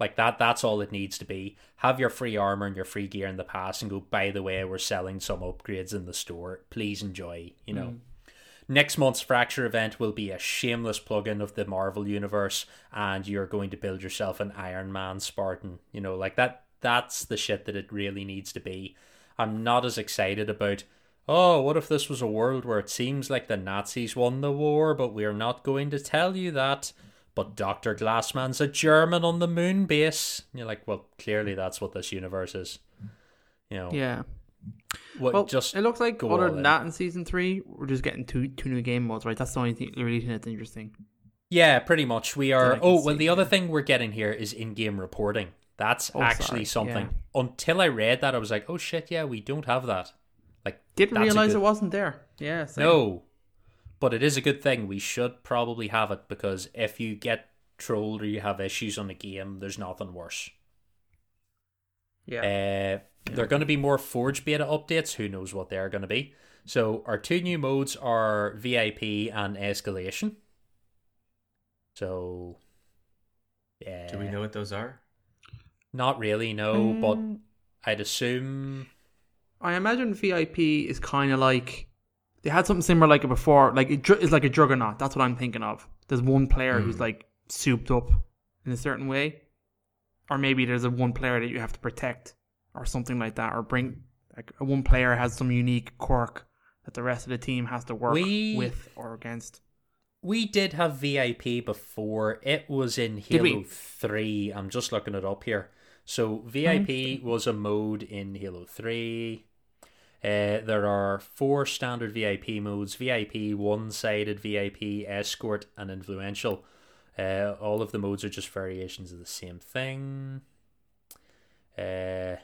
S3: Like that. That's all it needs to be. Have your free armor and your free gear in the past, and go. By the way, we're selling some upgrades in the store. Please enjoy. You know. Mm. Next month's Fracture event will be a shameless plug-in of the Marvel universe, and you're going to build yourself an Iron Man Spartan. You know, like that. That's the shit that it really needs to be. I'm not as excited about. Oh, what if this was a world where it seems like the Nazis won the war, but we're not going to tell you that. But Doctor Glassman's a German on the moon base. You're like, well, clearly that's what this universe is. You know,
S1: yeah.
S3: What
S1: Well,
S3: just
S1: it looks like other than
S3: in.
S1: that in season three, we're just getting two two new game modes, right? That's the only thing really thing that's interesting.
S3: Yeah, pretty much. We are. Oh, well,
S1: see,
S3: the other thing we're getting here is in-game reporting. That's
S1: Oh,
S3: actually
S1: sorry,
S3: something. Until I read that, I was like, "Oh shit, yeah, we don't have that." Like,
S1: Didn't realize
S3: good-
S1: it wasn't there. Yeah. same.
S3: No, but it is a good thing. We should probably have it because if you get trolled or you have issues on a game, there's nothing worse.
S1: Yeah.
S3: Uh, there are going to be more Forge beta updates. Who knows what they are going to be? So our two new modes are VIP and Escalation. So, yeah.
S2: Do we know what those are?
S3: Not really, no. But
S1: Mm,
S3: I'd assume.
S1: I imagine VIP is kind of like they had something similar like it before. Like it, it's like a juggernaut. That's what I'm thinking of. There's one player who's
S2: Mm.
S1: like souped up in a certain way, or maybe there's a one player that you have to protect, or something like that, or bring like one player has some unique quirk that the rest of the team has to work
S3: We-
S1: with or against.
S3: We did have VIP before. It was in Halo 3. I'm just looking it up here. So, VIP was a mode in Halo 3. Uh, there are four standard VIP modes VIP, one sided VIP, escort, and influential. Uh, all of the modes are just variations of the same thing. Uh,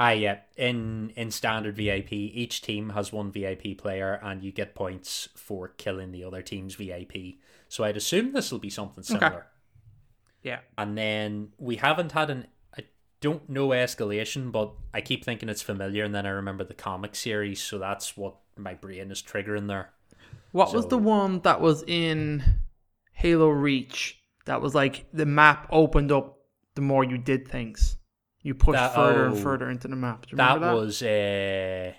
S3: ah, yeah. In in standard VIP, each team has one VIP player, and you get points for killing the other team's VIP. So I'd assume this will be something similar.
S1: Yeah.
S3: And then we haven't had an. I don't know escalation, but I keep thinking it's familiar, and then I remember the comic series, so that's what my brain is triggering there.
S1: What was the one that was in Halo Reach? That was like the map opened up the more you did things. You push
S3: That-
S1: further and
S3: oh,
S1: further into the map. Do you
S3: That,
S1: that?
S3: was uh,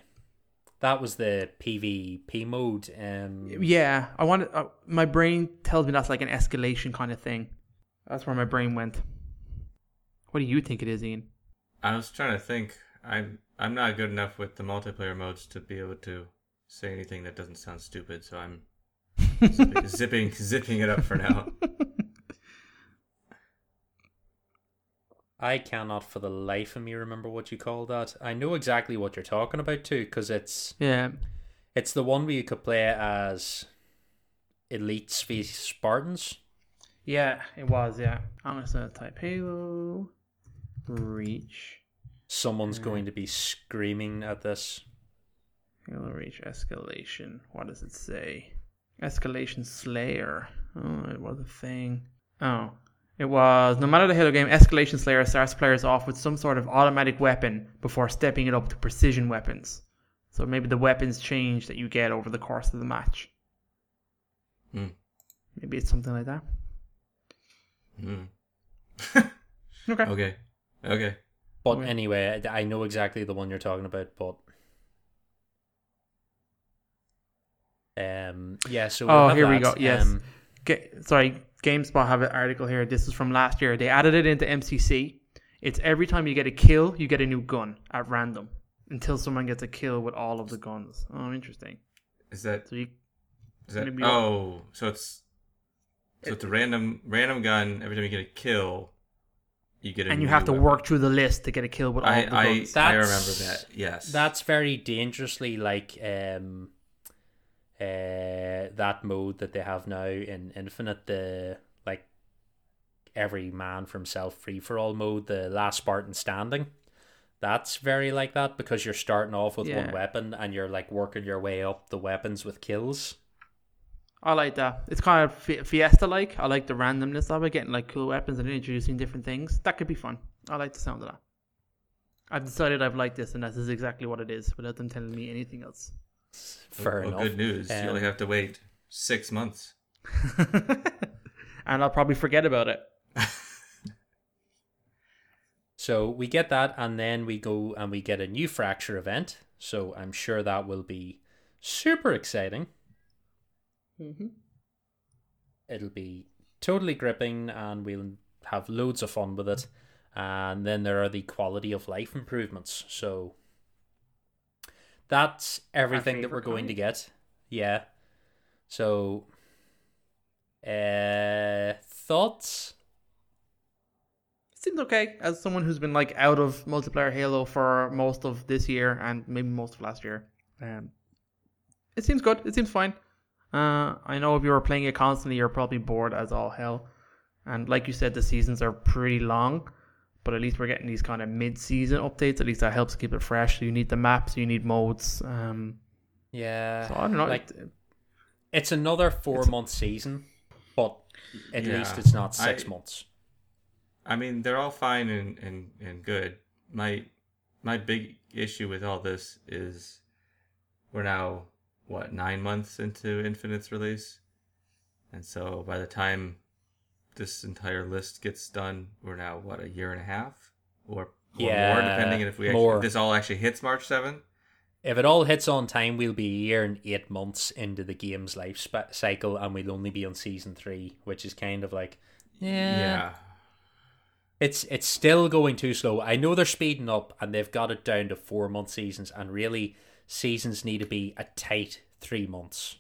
S3: that was the PvP mode. Um,
S1: Yeah, I wanted. Uh, my brain tells me that's like an escalation kind of thing. That's where my brain went. What do you think it is, Ian?
S2: I was trying to think. I'm I'm not good enough with the multiplayer modes to be able to say anything that doesn't sound stupid. So I'm zipping, zipping zipping it up for now.
S3: I cannot for the life of me remember what you call that. I know exactly what you're talking about too, because it's
S1: Yeah.
S3: it's the one where you could play as elites v Spartans.
S1: Yeah, it was, yeah. I'm gonna type Halo Reach.
S3: Someone's going to be screaming at this.
S1: Halo Reach escalation. What does it say? Escalation Slayer. Oh, it was a thing. Oh. It was no matter the Halo game, Escalation Slayer starts players off with some sort of automatic weapon before stepping it up to precision weapons. So maybe the weapons change that you get over the course of the match.
S2: Hmm.
S1: Maybe it's something like that.
S2: Hmm.
S1: Okay.
S2: Okay. Okay.
S3: But
S1: Okay.
S3: anyway, I I know exactly the one you're talking about. But um, yeah. So
S1: Oh,
S3: have
S1: here we go, yes.
S3: Um,
S1: Ga- sorry, GameSpot have an article here. This is from last year. They added it into MCC. It's every time you get a kill, you get a new gun at random until someone gets a kill with all of the guns. Oh, interesting.
S2: Is that
S1: So you,
S2: is that?
S1: Maybe-
S2: Oh, so it's so it's a random random gun. Every time you get a kill, you get a.
S1: and you
S2: new
S1: have to
S2: weapon.
S1: work through the list to get a kill with all
S2: I
S1: the
S2: I,
S1: guns.
S2: I remember that. Yes.
S3: That's very dangerously like um, uh, that mode that they have now in Infinite. The like every man for himself, free for all mode. The last Spartan standing. That's very like that because you're starting off with one weapon and you're like working your way up the weapons with kills.
S1: I like that. It's kind of Fiesta like. I like the randomness of it, getting like cool weapons and introducing different things. That could be fun. I like the sound of that. I've decided I've liked this, and this is exactly what it is, without them telling me anything else.
S3: Fair
S2: well,
S3: enough.
S2: good news. you only
S3: Um,
S2: have to wait six months.
S1: and I'll probably forget about it.
S3: So we get that, and then we go and we get a new fracture event. So I'm sure that will be super exciting.
S1: Mm-hmm.
S3: It'll be totally gripping, and we'll have loads of fun with it. And then there are the quality of life improvements. So that's everything that we're going to get. Yeah. So, uh, thoughts?
S1: Seems okay as someone who's been like out of multiplayer Halo for most of this year and maybe most of last year. Um, it seems good. It seems fine. Uh, I know if you were playing it constantly, you're probably bored as all hell. And like you said, the seasons are pretty long, but at least we're getting these kind of mid-season updates. At least that helps keep it fresh. So you need the maps, you need modes. Um,
S3: Yeah.
S1: so I don't know.
S3: Like, it's another four month season, but at
S2: Yeah.
S3: least it's not six
S2: I-
S3: months.
S2: I mean, they're all fine and, and, and good. My my big issue with all this is we're now what nine months into Infinite's release, and so by the time this entire list gets done, we're now what a year and a half or, or more, depending on if we actually, if this all actually hits March seventh.
S3: If it all hits on time, we'll be a year and eight months into the game's life sp- cycle, and we'll only be on season three, which is kind of like, yeah,
S2: yeah.
S3: it's it's still going too slow. I know they're speeding up, and they've got it down to four month seasons, and really, seasons need to be a tight three months.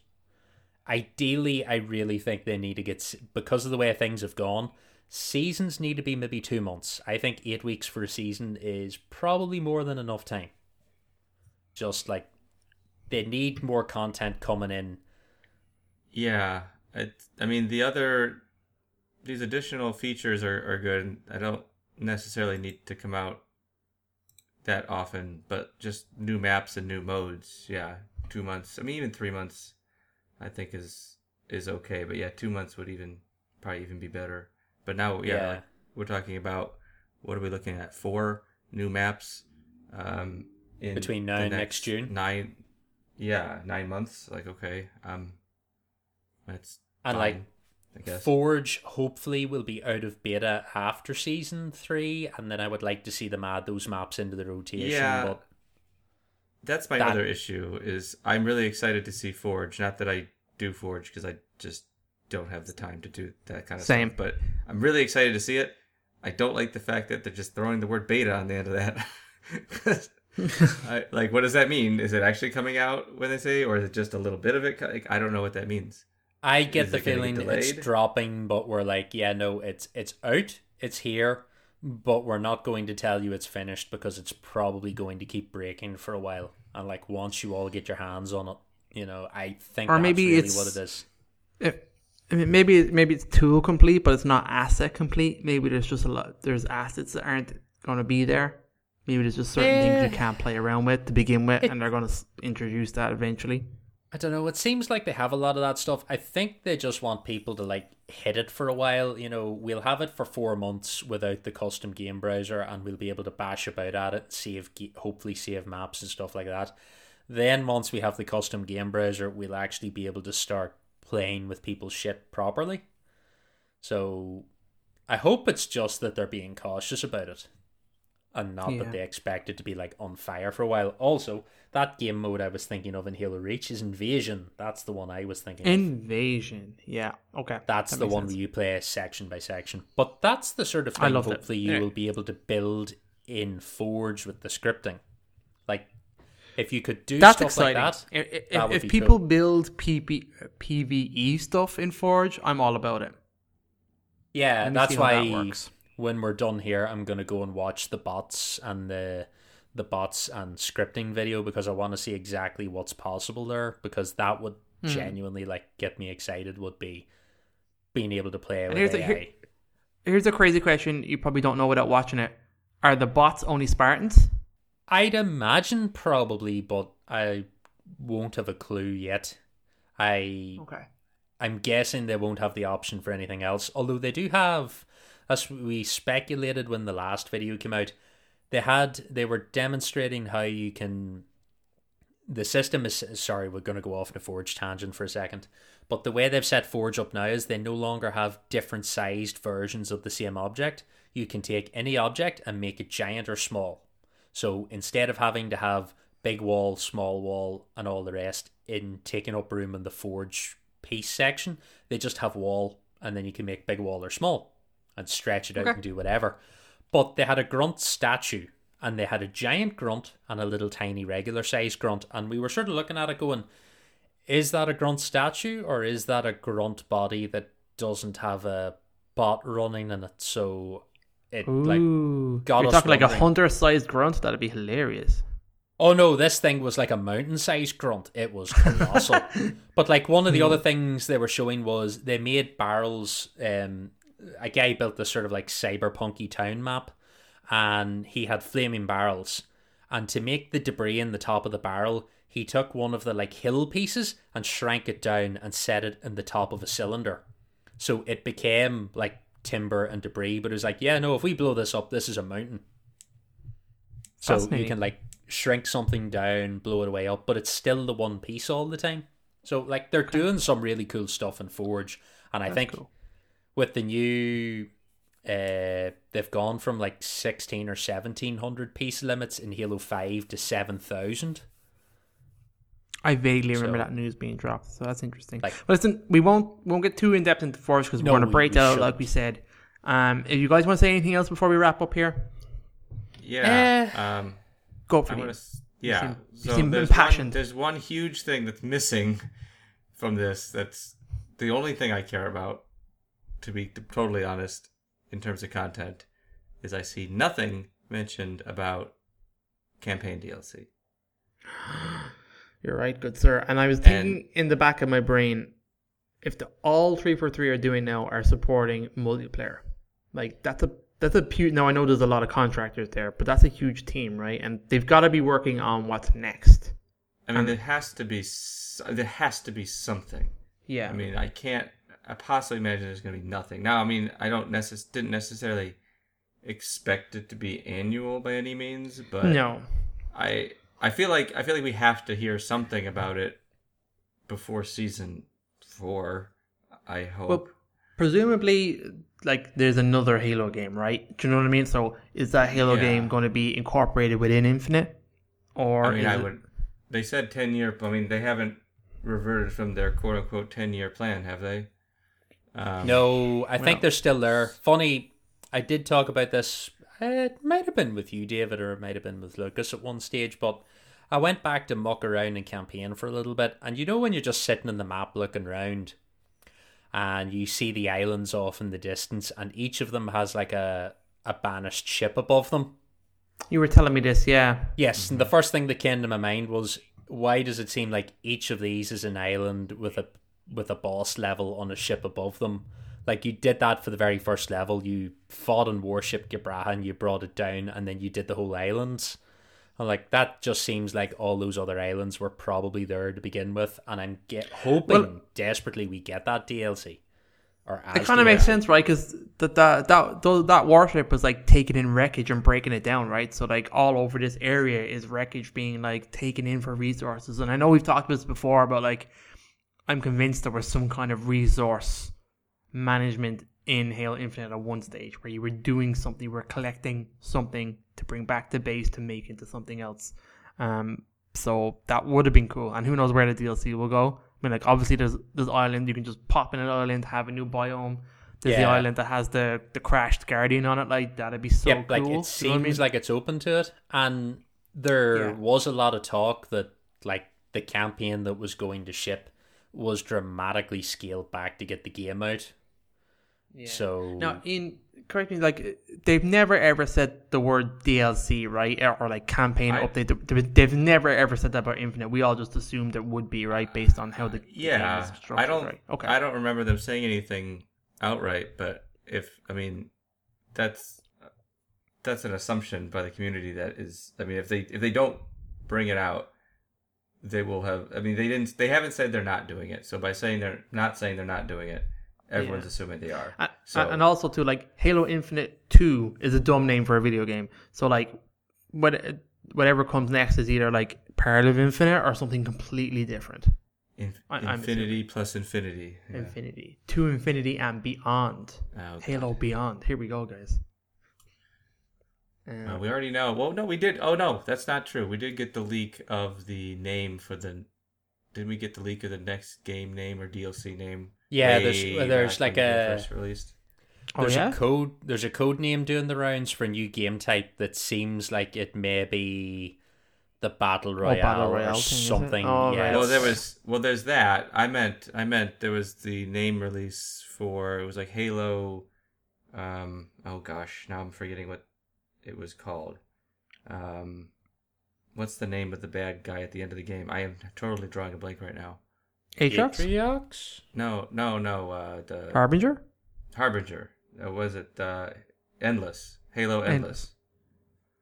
S3: Ideally, I really think they need to get because of the way things have gone. Seasons need to be maybe two months. I think eight weeks for a season is probably more than enough time. Just like they need more content coming in.
S2: Yeah, it, I mean the other these additional features are, are good. I don't necessarily need to come out that often, but just new maps and new modes. Yeah, two months. I mean, even three months, I think is is okay. But yeah, two months would even probably even be better. But now, yeah,
S3: Yeah.
S2: like, we're talking about what are we looking at? Four new maps. Um, in
S3: Between now and next June?
S2: Nine. Yeah, nine months. Like okay. Um, that's
S3: And,
S2: fine,
S3: like,
S2: I guess.
S3: Forge hopefully will be out of beta after season three, and then I would like to see them add those maps into the rotation.
S2: Yeah.
S3: But
S2: That's my
S3: that-
S2: other issue. Is I'm really excited to see Forge. Not that I do Forge because I just don't have the time to do that kind of
S1: Same.
S2: stuff. But I'm really excited to see it. I don't like the fact that they're just throwing the word beta on the end of that. I, like, what does that mean? Is it actually coming out when they say, or is it just a little bit of it? Like, I don't know what that means.
S3: I get
S2: Is
S3: the feeling it's dropping, but we're like, yeah, no, it's it's out, it's here, but we're not going to tell you it's finished because it's probably going to keep breaking for a while. And like once you all get your hands on it, you know, I think
S1: Or
S3: that's
S1: maybe
S3: really
S1: it's-
S3: what it is.
S1: If, I mean, maybe maybe it's tool complete, but it's not asset complete. Maybe there's just a lot. There's assets that aren't going to be there. Maybe there's just certain things
S3: Eh.
S1: you can't play around with to begin with,
S3: It-
S1: and they're going to introduce that eventually.
S3: I don't know. It seems like they have a lot of that stuff. I think they just want people to like hit it for a while. You know, we'll have it for four months without the custom game browser, and we'll be able to bash about at it, save, hopefully save maps and stuff like that. Then once we have the custom game browser, we'll actually be able to start playing with people's shit properly. So, I hope it's just that they're being cautious about it, and not
S1: Yeah.
S3: that they expect it to be like on fire for a while. Also, that game mode I was thinking of in Halo Reach is Invasion. That's the one I was thinking of.
S1: Invasion. Yeah. Okay.
S3: That's
S1: That
S3: the one
S1: sense.
S3: where you play section by section. But that's the sort of
S1: I
S3: thing
S1: loved it.
S3: hopefully you
S1: Yeah.
S3: will be able to build in Forge with the scripting. Like if you could do
S1: That's
S3: stuff
S1: exciting.
S3: like that.
S1: if if,
S3: that would
S1: if
S3: be
S1: people
S3: cool.
S1: build PP, PVE stuff in Forge, I'm all about it.
S3: Yeah,
S1: Let
S3: that's
S1: how
S3: why
S1: that works.
S3: when we're done here I'm gonna go and watch the bots and the the bots and scripting video because I want to see exactly what's possible there because that would
S1: Hmm.
S3: genuinely like get me excited would be being able to play with
S1: here's
S3: AI.
S1: the- here- Here's a crazy question you probably don't know without watching it. Are the bots only Spartans?
S3: I'd imagine probably, but I won't have a clue yet. I
S1: Okay.
S3: I'm guessing they won't have the option for anything else. Although they do have, as we speculated when the last video came out, they had they were demonstrating how you can. The system is sorry, we're going to go off on a Forge tangent for a second, but the way they've set Forge up now is they no longer have different sized versions of the same object. You can take any object and make it giant or small. So instead of having to have big wall, small wall, and all the rest in taking up room in the forge piece section, they just have wall, and then you can make big wall or small and stretch it out
S1: Okay.
S3: and do whatever. But they had a grunt statue, and they had a giant grunt and a little tiny regular size grunt, and we were sort of looking at it going, is that a grunt statue or is that a grunt body that doesn't have a bot running in it? So it like got
S1: You're
S3: us
S1: talking like a hunter-sized grunt. That'd be hilarious.
S3: Oh no, this thing was like a mountain sized grunt. It was colossal. but like one of the other things they were showing was they made barrels. Um, a guy built this sort of like cyberpunky town map, and he had flaming barrels. And to make the debris in the top of the barrel, he took one of the like hill pieces and shrank it down and set it in the top of a cylinder. So it became like timber and debris. But it was like, yeah, no, if we blow this up, this is a mountain. So you can like shrink something down, blow it away up, but it's still the one piece all the time. So like they're doing some really cool stuff in Forge, and I
S1: That's
S3: think
S1: cool.
S3: With the new, uh, they've gone from like sixteen or seventeen hundred piece limits in Halo Five to seven thousand.
S1: I vaguely remember
S3: So-
S1: that news being dropped, so that's interesting.
S3: Like-
S1: but listen, we won't won't get too in depth into Forge because
S3: No,
S1: we're gonna break
S3: we
S1: that out like we said. Um, if you guys want to say anything else before we wrap up here,
S2: Yeah. um,
S1: go for it.
S2: want to. Yeah.
S1: seem- you seem
S2: there's
S1: impassioned.
S2: One, there's one huge thing that's missing from this. That's the only thing I care about. To be totally honest, in terms of content, is I see nothing mentioned about campaign DLC.
S1: You're right, good sir. And I was thinking in the back of my brain, if the all three for three are doing now are supporting multiplayer, like that's a that's a huge. Now I know there's a lot of contractors there, but that's a huge team, right? And they've got to be working on what's next.
S2: I mean, there has to be there has to be something.
S1: Yeah,
S2: I mean, I can't. I possibly imagine there's going to be nothing. Now, I mean, I don't necess- didn't necessarily expect it to be annual by any means, but
S1: no,
S2: I I feel like I feel like we have to hear something about it before season four. I hope.
S1: well, presumably, like there's another Halo game, right? Do you know what I mean? So is that Halo
S2: Yeah.
S1: game going to be incorporated within Infinite, or
S2: I mean, I
S1: it-
S2: would. They said ten year. I mean, they haven't reverted from their quote unquote ten year plan, have they? Um,
S3: No, I think they're still there. Funny, I did talk about this It might have been with you, David, or it might have been with Lucas at one stage, but I went back to muck around and campaign for a little bit. And you know when you're just sitting in the map looking around and you see the islands off in the distance and each of them has like a, a banished ship above them?
S1: You were telling me this, yeah.
S3: Yes, and the first thing that came to my mind was why does it seem like each of these is an island with a with a boss level on a ship above them? Like you did that for the very first level, you fought and warship Gbraakon you brought it down, and then you did the whole islands. And like that just seems like all those other islands were probably there to begin with, and I'm get hoping
S1: Well-
S3: desperately we get that DLC. Or
S1: It kind of makes sense, right? Because that that that that warship was like taking in wreckage and breaking it down, right? So like all over this area is wreckage being like taken in for resources. And I know we've talked about this before, but like I'm convinced there was some kind of resource management in Halo Infinite at one stage where you were doing something, you were collecting something to bring back to base to make into something else. Um, so that would have been cool. And who knows where the DLC will go? I mean, like obviously there's there's island you can just pop in an island, have a new biome. There's the island that has the the crashed guardian on it. Like that'd be so
S3: Yep,
S1: cool.
S3: like
S1: You know
S3: it
S1: I
S3: seems
S1: mean?
S3: like it's open to it, and there
S1: Yeah.
S3: was a lot of talk that like the campaign that was going to ship was dramatically scaled back to get the game out.
S1: Yeah.
S3: So
S1: Now, in correct me, like they've never ever said the word DLC, right, or, or like campaign
S2: I-
S1: update. They- They've never ever said that about Infinite. We all just assumed it would be right based on how the the game
S2: Yeah,
S1: is
S2: I don't.
S1: Right? Okay.
S2: I don't remember them saying anything outright, but if I mean, that's that's an assumption by the community that is. I mean, if they if they don't bring it out, they will have. I mean, they didn't. They haven't said they're not doing it. So by saying they're not saying they're not doing it, everyone's
S1: Yeah.
S2: assuming they are. So
S1: and also too, like Halo Infinite Two is a dumb name for a video game. So like, what whatever comes next is either like Pearl of Infinite or something completely different.
S2: in,
S1: I-
S2: infinity plus infinity. Yeah.
S1: Infinity to Infinity and beyond.
S2: Ah, oh, God.
S1: Halo Beyond. Here we go, guys.
S2: Uh, we already know. Well, no, we did. Oh no, that's not true. We did get the leak of the name for the. Didn't we get the leak of the next game name or DLC name?
S3: Yeah, there's- there's like
S2: when the game
S3: a-
S2: first released.
S1: oh
S3: there's
S1: yeah.
S3: a code there's a code name doing the rounds for a new game type that seems like it may be the battle royale,
S1: Oh, Battle
S3: or
S1: Royale thing,
S3: something.
S1: Oh,
S3: yeah,
S1: right.
S2: Well, there was. Well, there's that. I meant. I meant there was the name release for. It was like Halo. Um. Oh gosh, now I'm forgetting what it was called. Um. What's the name of the bad guy at the end of the game? I am totally drawing a blank right now.
S1: Atriox?
S3: Atriox?
S2: No, no, no. Uh, the
S1: Harbinger?
S2: Harbinger. Uh, was it uh, Endless? Halo Endless.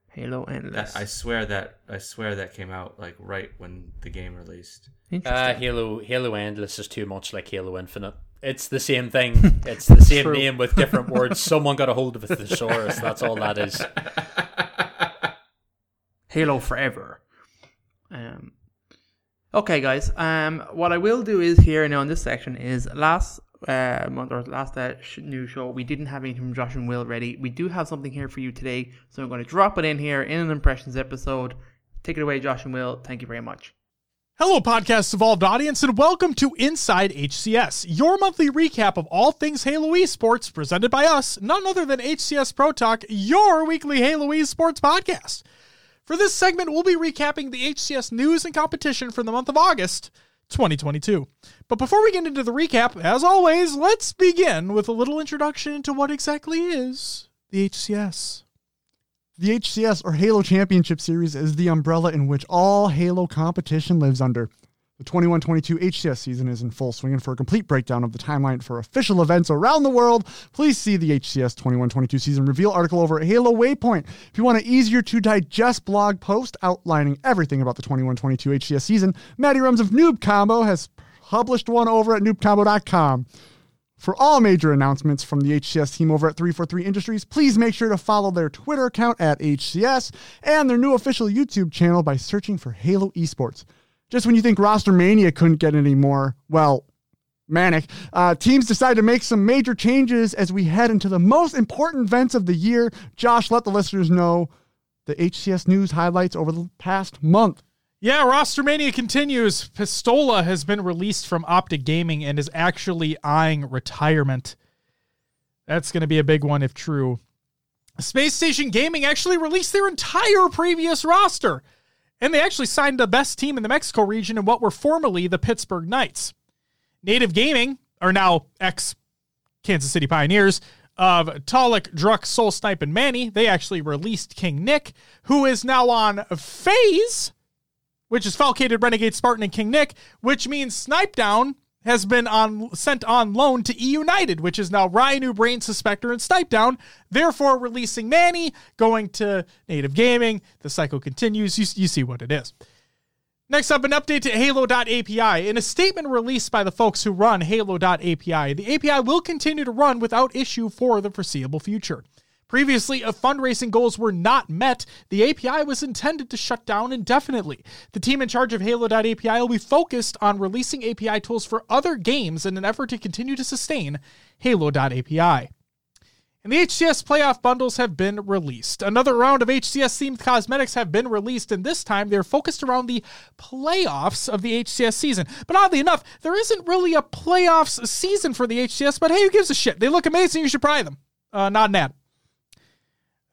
S1: Halo Endless.
S2: That, I swear that I swear that came out like right when the game released.
S1: Interesting.
S3: Uh, Halo Halo Endless is too much like Halo Infinite. It's the same thing. It's the same
S1: True.
S3: name with different words. Someone got a hold of a thesaurus. That's all that is.
S1: Halo Forever. Um, okay, guys. Um, what I will do is here now in this section is last uh month or last uh, sh- news show we didn't have anything from Josh and Will ready. We do have something here for you today, so I'm going to drop it in here in an impressions episode. Take it away, Josh and Will. Thank you very much.
S4: Hello, Podcast Evolved audience, and welcome to Inside HCS, your monthly recap of all things Halo esports, presented by us, none other than HCS Pro Talk, your weekly Halo esports podcast. For this segment, we'll be recapping the HCS news and competition for the month of August 2022. But before we get into the recap, as always, let's begin with a little introduction into what exactly is the HCS.
S5: The HCS or Halo Championship Series is the umbrella in which all Halo competition lives under. The 21 22 HCS season is in full swing, and for a complete breakdown of the timeline for official events around the world, please see the HCS 21 22 season reveal article over at Halo Waypoint. If you want an easier to digest blog post outlining everything about the 21 22 HCS season, Maddie Rums of Noob Combo has published one over at noobcombo.com. For all major announcements from the HCS team over at 343 Industries, please make sure to follow their Twitter account at HCS and their new official YouTube channel by searching for Halo Esports. Just when you think roster mania couldn't get any more, well, manic, uh, teams decide to make some major changes as we head into the most important events of the year. Josh, let the listeners know the HCS news highlights over the past month.
S4: Yeah, Roster Mania continues. Pistola has been released from Optic Gaming and is actually eyeing retirement. That's going to be a big one if true. Space Station Gaming actually released their entire previous roster, and they actually signed the best team in the Mexico region in what were formerly the Pittsburgh Knights. Native Gaming are now ex Kansas City Pioneers of Talik, Druck, Soul Snipe, and Manny. They actually released King Nick, who is now on FaZe, which is Falcated Renegade Spartan and King Nick, which means Snip3down has been on sent on loan to E United, which is now Ryan Brain Suspector and Snip3down, therefore releasing Manny, going to Native Gaming. The cycle continues. You, you see what it is. Next up, an update to Halo.api. In a statement released by the folks who run Halo.api, the API will continue to run without issue for the foreseeable future. Previously, if fundraising goals were not met, the API was intended to shut down indefinitely. The team in charge of Halo.api will be focused on releasing API tools for other games in an effort to continue to sustain Halo.api. And the HCS playoff bundles have been released. Another round of HCS themed cosmetics have been released, and this time they're focused around the playoffs of the HCS season. But oddly enough, there isn't really a playoffs season for the HCS, but hey, who gives a shit? They look amazing, you should buy them. Uh, not an ad.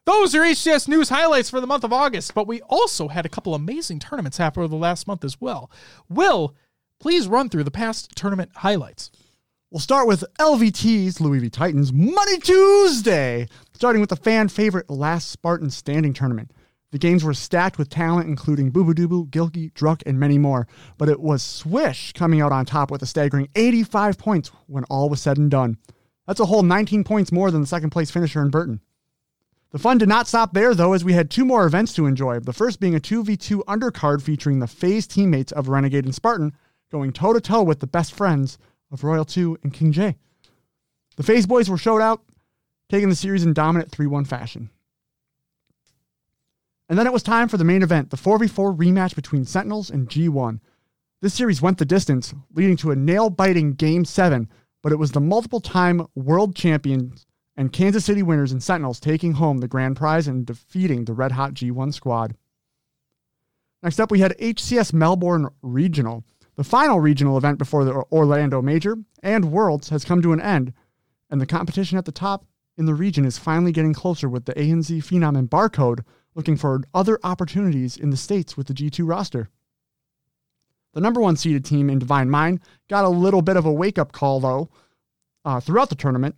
S4: Those are HCS news highlights for the month of August, but we also had a couple amazing tournaments happen over the last month as well. Will, please run through the past tournament highlights.
S5: We'll start with LVT's Louis V Titans Money Tuesday, starting with the fan favorite Last Spartan Standing Tournament. The games were stacked with talent, including Boo Boo Doo Gilky, Druck, and many more, but it was Swish coming out on top with a staggering 85 points when all was said and done. That's a whole 19 points more than the second place finisher in Burton. The fun did not stop there, though, as we had two more events to enjoy. The first being a 2v2 undercard featuring the FaZe teammates of Renegade and Spartan going toe to toe with the best friends of Royal 2 and King J. The FaZe boys were showed out, taking the series in dominant 3 1 fashion. And then it was time for the main event, the 4v4 rematch between Sentinels and G1. This series went the distance, leading to a nail biting Game 7, but it was the multiple time world champions and Kansas City winners and Sentinels taking home the grand prize and defeating the Red Hot G1 squad. Next up, we had HCS Melbourne Regional. The final regional event before the Orlando Major and Worlds has come to an end, and the competition at the top in the region is finally getting closer with the ANZ Phenom and Barcode looking for other opportunities in the States with the G2 roster. The number one seeded team in Divine Mind got a little bit of a wake up call, though, uh, throughout the tournament,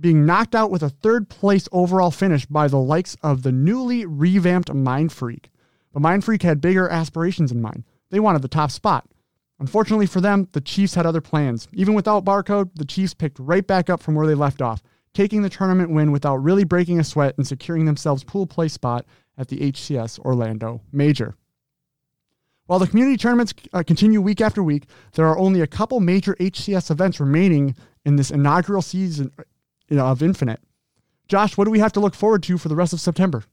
S5: being knocked out with a third place overall finish by the likes of the newly revamped Mind Freak. But Mind Freak had bigger aspirations in mind. They wanted the top spot. Unfortunately for them, the Chiefs had other plans. Even without barcode, the Chiefs picked right back up from where they left off, taking the tournament win without really breaking a sweat and securing themselves pool play spot at the HCS Orlando Major. While the community tournaments uh, continue week after week, there are only a couple major HCS events remaining in this inaugural season you know, of Infinite. Josh, what do we have to look forward to for the rest of September?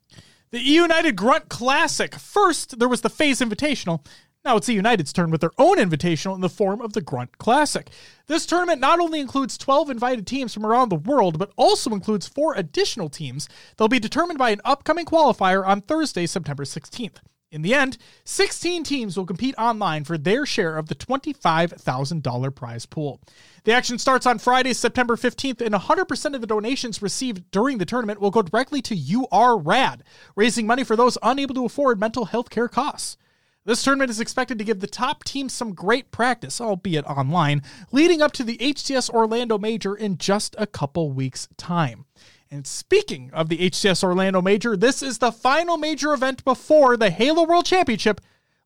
S4: The E United Grunt Classic. First, there was the FaZe Invitational. Now it's the United's turn with their own invitational in the form of the Grunt Classic. This tournament not only includes 12 invited teams from around the world, but also includes four additional teams. They'll be determined by an upcoming qualifier on Thursday, September 16th. In the end, 16 teams will compete online for their share of the $25,000 prize pool. The action starts on Friday, September 15th, and 100% of the donations received during the tournament will go directly to UR Rad, raising money for those unable to afford mental health care costs. This tournament is expected to give the top teams some great practice, albeit online, leading up to the HCS Orlando Major in just a couple weeks' time. And speaking of the HCS Orlando Major, this is the final major event before the Halo World Championship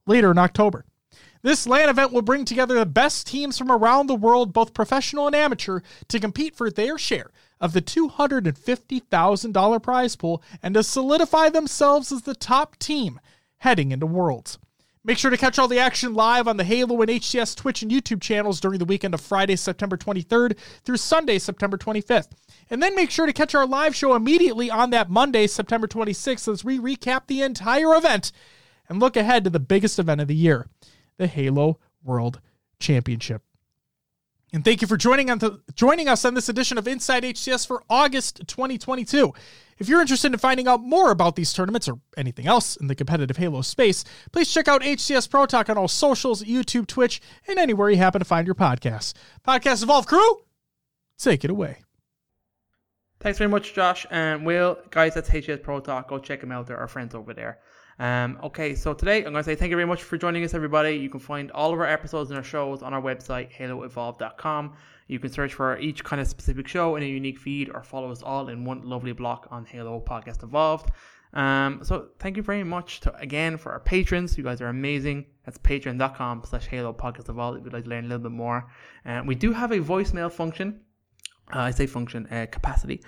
S4: later in October. This LAN event will bring together the best teams from around the world, both professional and amateur, to compete for their share of the $250,000 prize pool and to solidify themselves as the top team heading into Worlds. Make sure to catch all the action live on the Halo and HCS Twitch and YouTube channels during the weekend of Friday, September 23rd through Sunday, September 25th. And then make sure to catch our live show immediately on that Monday, September 26th, as we recap the entire event and look ahead to the biggest event of the year the Halo World Championship. And thank you for joining on the, joining us on this edition of Inside HCS for August 2022. If you're interested in finding out more about these tournaments or anything else in the competitive Halo space, please check out HCS Pro Talk on all socials, YouTube, Twitch, and anywhere you happen to find your podcasts. Podcast Evolve crew, take it away.
S1: Thanks very much, Josh. And Will, guys, that's HCS Pro Talk. Go check them out. They're our friends over there. Um, okay, so today I'm going to say thank you very much for joining us, everybody. You can find all of our episodes and our shows on our website, haloevolve.com. You can search for each kind of specific show in a unique feed or follow us all in one lovely block on Halo Podcast Evolved. Um, so thank you very much to, again for our patrons. You guys are amazing. That's patreon.com slash Halo Podcast Evolved if you'd like to learn a little bit more. And we do have a voicemail function. Uh, I say function, uh, capacity.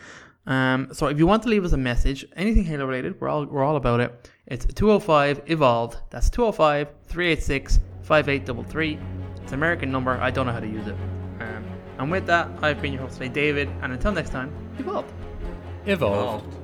S1: Um, so if you want to leave us a message, anything Halo related, we're all we're all about it. It's 205 evolved. That's 205 386 5833. It's an American number. I don't know how to use it. Um, and with that, I've been your host today, David. And until next time, evolved.
S3: Evolve.
S2: Evolved.